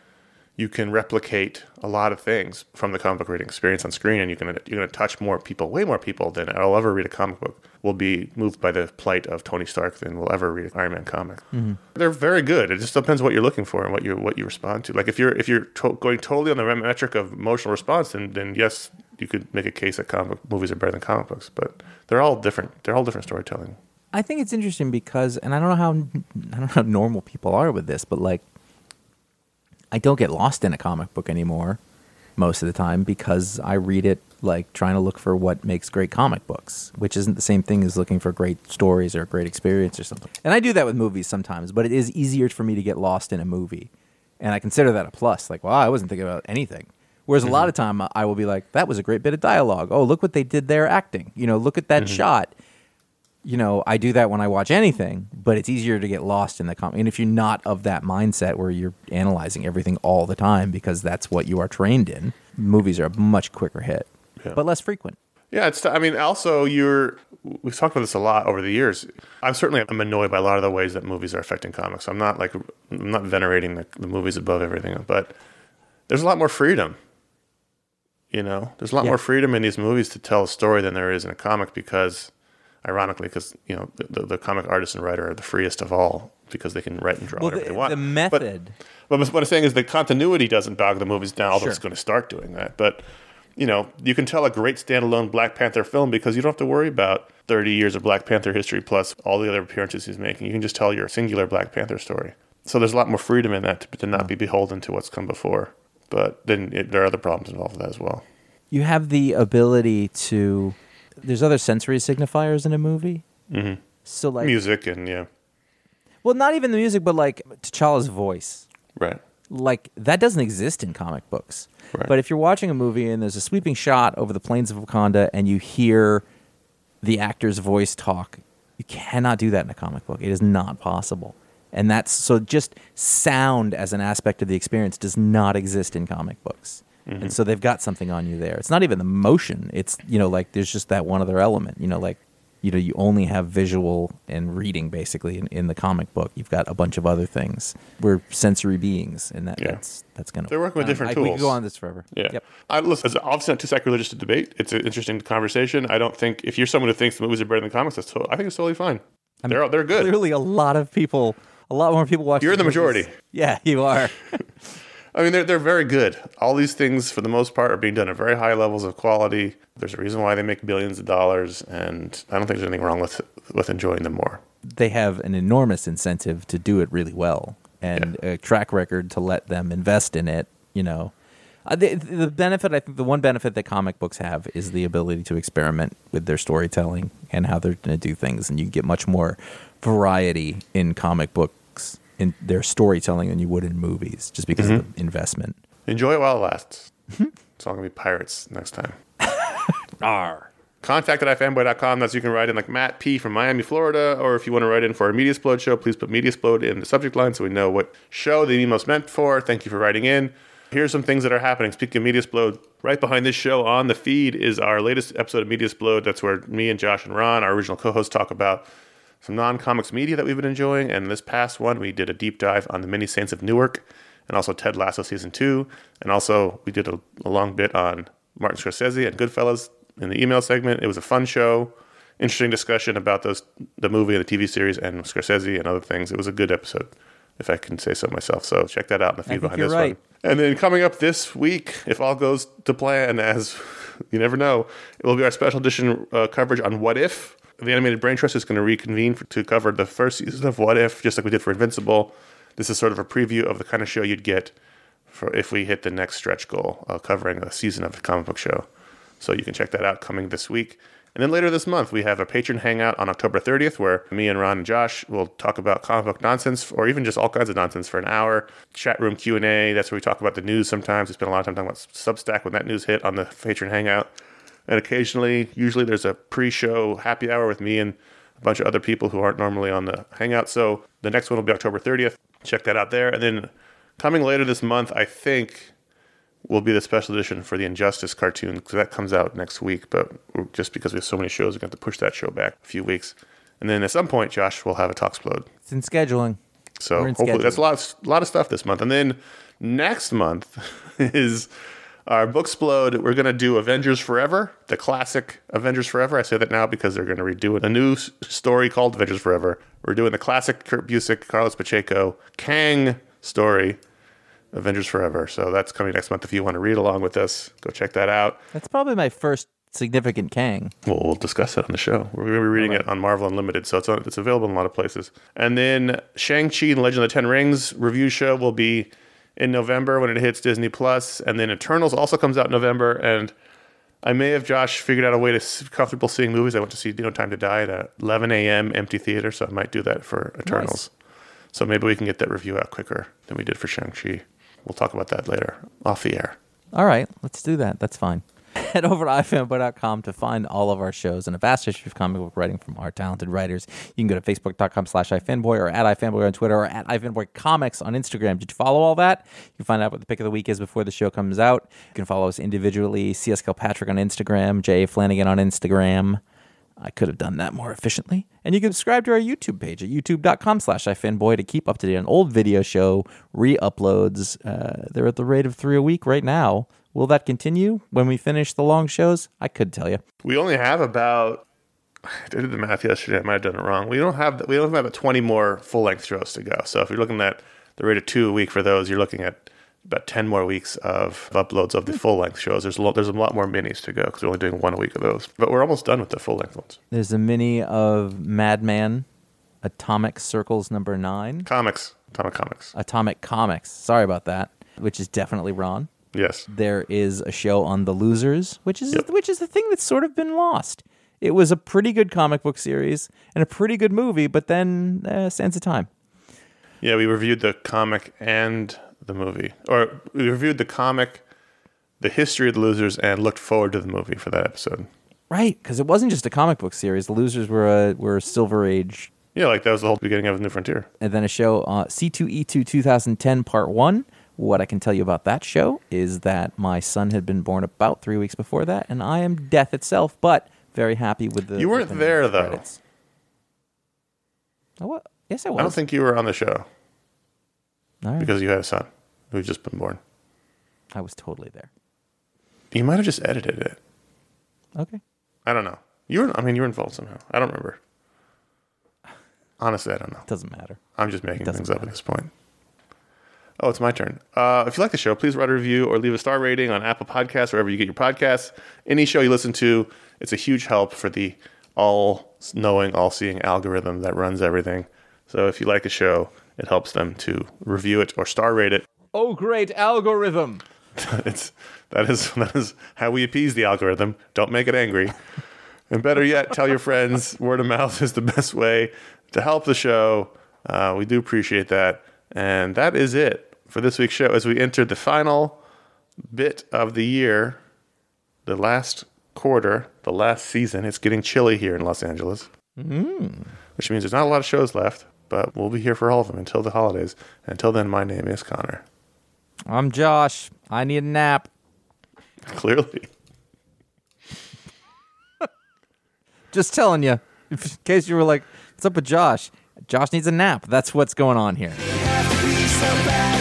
[SPEAKER 2] you can replicate a lot of things from the comic book reading experience on screen, and you can you're going to touch more people, way more people than I'll ever read a comic book. Will be moved by the plight of Tony Stark than will ever read an Iron Man comic. Mm-hmm. They're very good. It just depends what you're looking for and what you what you respond to. Like if you're if you're to- going totally on the metric of emotional response, then then yes, you could make a case that comic movies are better than comic books. But they're all different. They're all different storytelling.
[SPEAKER 1] I think it's interesting because, and I don't know how I don't know how normal people are with this, but like, I don't get lost in a comic book anymore most of the time because I read it like trying to look for what makes great comic books, which isn't the same thing as looking for great stories or a great experience or something. And I do that with movies sometimes, but it is easier for me to get lost in a movie, and I consider that a plus. Like, wow, I wasn't thinking about anything. Whereas a lot mm-hmm. of time I will be like, that was a great bit of dialogue. Oh, look what they did there acting. You know, look at that mm-hmm. shot you know, I do that when I watch anything, but it's easier to get lost in the comic. And if you're not of that mindset where you're analyzing everything all the time because that's what you are trained in, movies are a much quicker hit,
[SPEAKER 2] Yeah.
[SPEAKER 1] but less frequent.
[SPEAKER 2] Yeah, it's. I mean, also you're. We've talked about this a lot over the years. I'm certainly I'm annoyed by a lot of the ways that movies are affecting comics. I'm not like I'm not venerating the, the movies above everything, but there's a lot more freedom. You know, there's a lot
[SPEAKER 1] Yeah.
[SPEAKER 2] more freedom in these movies to tell a story than there is in a comic because, ironically, because you know the, the, comic artist and writer are the freest of all because they can write and draw
[SPEAKER 1] Well,
[SPEAKER 2] whatever
[SPEAKER 1] the,
[SPEAKER 2] they want.
[SPEAKER 1] the
[SPEAKER 2] But-
[SPEAKER 1] method.
[SPEAKER 2] but what I'm saying is the continuity doesn't bog the movies down, although
[SPEAKER 1] Sure.
[SPEAKER 2] it's going to start doing that. But you know, you can tell a great standalone Black Panther film because you don't have to worry about 30 years of Black Panther history plus all the other appearances he's making. You can just tell your singular Black Panther story. So there's a lot more freedom in that to, to not mm. be beholden to what's come before. But then it, there are other problems involved with that as well.
[SPEAKER 1] you have the ability to. There's other sensory signifiers in a movie.
[SPEAKER 2] hmm
[SPEAKER 1] So like,
[SPEAKER 2] Music and yeah,
[SPEAKER 1] well, not even the music, but like T'Challa's voice.
[SPEAKER 2] right.
[SPEAKER 1] like that doesn't exist in comic books.
[SPEAKER 2] Right.
[SPEAKER 1] But if you're watching a movie and there's a sweeping shot over the plains of Wakanda and you hear the actor's voice talk, you cannot do that in a comic book. It is not possible. And that's so just sound as an aspect of the experience does not exist in comic books.
[SPEAKER 2] Mm-hmm.
[SPEAKER 1] And so they've got something on you there. It's not even the motion. It's you know like there's just that one other element. You know like you know you only have visual and reading basically in, in the comic book. You've got a bunch of other things. We're sensory beings, and that,
[SPEAKER 2] Yeah.
[SPEAKER 1] that's that's gonna.
[SPEAKER 2] They're working with different
[SPEAKER 1] I, We
[SPEAKER 2] tools.
[SPEAKER 1] could go on this forever.
[SPEAKER 2] Yeah.
[SPEAKER 1] Yep.
[SPEAKER 2] I, listen, it's obviously not too sacrilegious to debate. It's an interesting conversation. I don't think if you're someone who thinks the movies are better than the comics, that's to- I think it's totally fine. they're they're good.
[SPEAKER 1] Clearly, a lot of people, A lot more people watch.
[SPEAKER 2] You're the majority.
[SPEAKER 1] Yeah, you are.
[SPEAKER 2] I mean, they're they're very good. All these things, for the most part, are being done at very high levels of quality. There's a reason why they make billions of dollars, and I don't think there's anything wrong with with enjoying them more.
[SPEAKER 1] they have an enormous incentive to do it really well and a track record to let them invest in it. You know, uh, the, the benefit I think the one benefit that comic books have is the ability to experiment with their storytelling and how they're going to do things, and you get much more variety in comic books in their storytelling than you would in movies, just because of mm-hmm. the investment.
[SPEAKER 2] Enjoy it while it lasts. Mm-hmm. it's all gonna be pirates next time. R. Contact at ifanboy.com. That's you can write in like Matt P from Miami, Florida, or if you want to write in for our Mediasplode show, please put Mediasplode in the subject line so we know what show the email's meant for. Thank you for writing in. Here's some things that are happening. Speaking of Mediasplode, right behind this show on the feed is our latest episode of Mediasplode. That's where me and Josh and Ron, our original co-hosts, talk about some non-comics media that we've been enjoying. And this past one, we did a deep dive on the Many Saints of Newark, and also Ted Lasso season two, and also we did a, a long bit on Martin Scorsese and Goodfellas in the email segment. It was a fun show, interesting discussion about those the movie and the TV series and Scorsese and other things. It was a good episode, if I can say so myself. So check that out in the feed behind this
[SPEAKER 1] right.
[SPEAKER 2] one. And then coming up this week, if all goes to plan, as you never know, it will be our special edition uh, coverage on What If. The Animated Brain Trust is going to reconvene for, to cover the first season of What If, just like we did for Invincible. This is sort of a preview of the kind of show you'd get for if we hit the next stretch goal, uh, covering a season of the comic book show. So you can check that out coming this week. And then later this month, we have a patron hangout on October 30th, where me and Ron and Josh will talk about comic book nonsense, or even just all kinds of nonsense for an hour. Chat room Q and A. That's where we talk about the news. Sometimes we spend a lot of time talking about Substack when that news hit on the patron hangout. And occasionally, usually there's a pre-show happy hour with me and a bunch of other people who aren't normally on the hangout. So the next one will be October 30th. Check that out there. And then coming later this month, I think will be the special edition for the Injustice cartoon because that comes out next week. But just because we have so many shows, we're going to have to push that show back a few weeks. And then at some point, Josh will have a Talksplode.
[SPEAKER 1] It's in scheduling.
[SPEAKER 2] So
[SPEAKER 1] in
[SPEAKER 2] hopefully
[SPEAKER 1] schedule.
[SPEAKER 2] that's a lot, of, a lot of stuff this month. And then next month is our Booksplode. We're going to do Avengers Forever, the classic Avengers Forever. I say that now because they're going to redo a new story called Avengers Forever. We're doing the classic Kurt Busiek, Carlos Pacheco, Kang story, Avengers Forever. So that's coming next month. If you want to read along with us, go check that out.
[SPEAKER 1] That's probably my first significant Kang.
[SPEAKER 2] Well, we'll discuss it on the show. We're going to be reading it on Marvel Unlimited, so it's on, it's available in a lot of places. And then Shang Chi and Legend of the Ten Rings review show will be in November when it hits Disney Plus, and then Eternals also comes out in November. And I may have Josh figured out a way to comfortable seeing movies. I went to see No Time to Die at a 11 a.m. empty theater, so I might do that for Eternals. So maybe we can get that review out quicker than we did for Shang Chi. We'll talk about that later off the air.
[SPEAKER 1] All right, let's do that. That's fine. Head over to ifanboy.com to find all of our shows and a vast history of comic book writing from our talented writers. You can go to facebook.com slash ifanboy or at ifanboy on Twitter or at ifanboy comics on Instagram. Did you follow all that? You can find out what the pick of the week is before the show comes out. You can follow us individually. CS Kilpatrick on Instagram, J. Flanagan on Instagram. I could have done that more efficiently. And you can subscribe to our YouTube page at youtube.com slash ifanboy to keep up to date on old video show re-uploads. Uh, they're at the rate of three a week right now. Will that continue when we finish the long shows? I could tell you.
[SPEAKER 2] We only have about. I did the math yesterday. I might have done it wrong. We don't have. We don't have about twenty more full length shows to go. So if you're looking at the rate of two a week for those, you're looking at about ten more weeks of uploads of the hmm. full length shows. There's a lot, there's a lot more minis to go because we're only doing one a week of those. But we're almost done with the full length ones.
[SPEAKER 1] There's a mini of Madman, Atomic Circles number nine,
[SPEAKER 2] Comics, Atomic Comics.
[SPEAKER 1] Atomic Comics. Sorry about that, which is definitely Ron.
[SPEAKER 2] Yes.
[SPEAKER 1] there is a show on the losers which is
[SPEAKER 2] Yep.
[SPEAKER 1] which is the thing that's sort of been lost it was a pretty good comic book series and a pretty good movie but then uh, sands of time
[SPEAKER 2] Yeah, we reviewed the comic and the movie, or we reviewed the comic, the history of the losers, and looked forward to the movie for that episode.
[SPEAKER 1] right because it wasn't just a comic book series the losers were a were a silver age
[SPEAKER 2] Yeah, like that was the whole beginning of the New Frontier.
[SPEAKER 1] and then a show uh, c2e2 2010 part 1 what i can tell you about that show is that my son had been born about three weeks before that and i am death itself but very happy with the
[SPEAKER 2] You weren't
[SPEAKER 1] the
[SPEAKER 2] there, though.
[SPEAKER 1] credits. oh what yes i was
[SPEAKER 2] I don't think you were on the show
[SPEAKER 1] right.
[SPEAKER 2] because you had a son who had just been born.
[SPEAKER 1] i was totally there
[SPEAKER 2] You might have just edited it.
[SPEAKER 1] okay
[SPEAKER 2] I don't know. You were. I mean, you were involved somehow. I don't remember. Honestly, I don't know.
[SPEAKER 1] Doesn't matter.
[SPEAKER 2] I'm just making things up at this point. Oh, it's my turn. Uh, if you like the show, please write a review or leave a star rating on Apple Podcasts, wherever you get your podcasts. Any show you listen to, it's a huge help for the all knowing, all seeing algorithm that runs everything. So if you like a show, it helps them to review it or star rate it.
[SPEAKER 1] Oh, great algorithm.
[SPEAKER 2] it's that is that is how we appease the algorithm. Don't make it angry. And better yet, tell your friends. Word of mouth is the best way to help the show. Uh, we do appreciate that. And that is it for this week's show. As we enter the final bit of the year, the last quarter, the last season, it's getting chilly here in Los Angeles, mm. which means there's not a lot of shows left. But we'll be here for all of them until the holidays. Until then, my name is Conor.
[SPEAKER 1] I'm Josh. I need a nap.
[SPEAKER 2] Clearly.
[SPEAKER 1] Just telling you, in case you were like, "What's up with Josh?" Josh needs a nap. That's what's going on here.
[SPEAKER 3] So bad.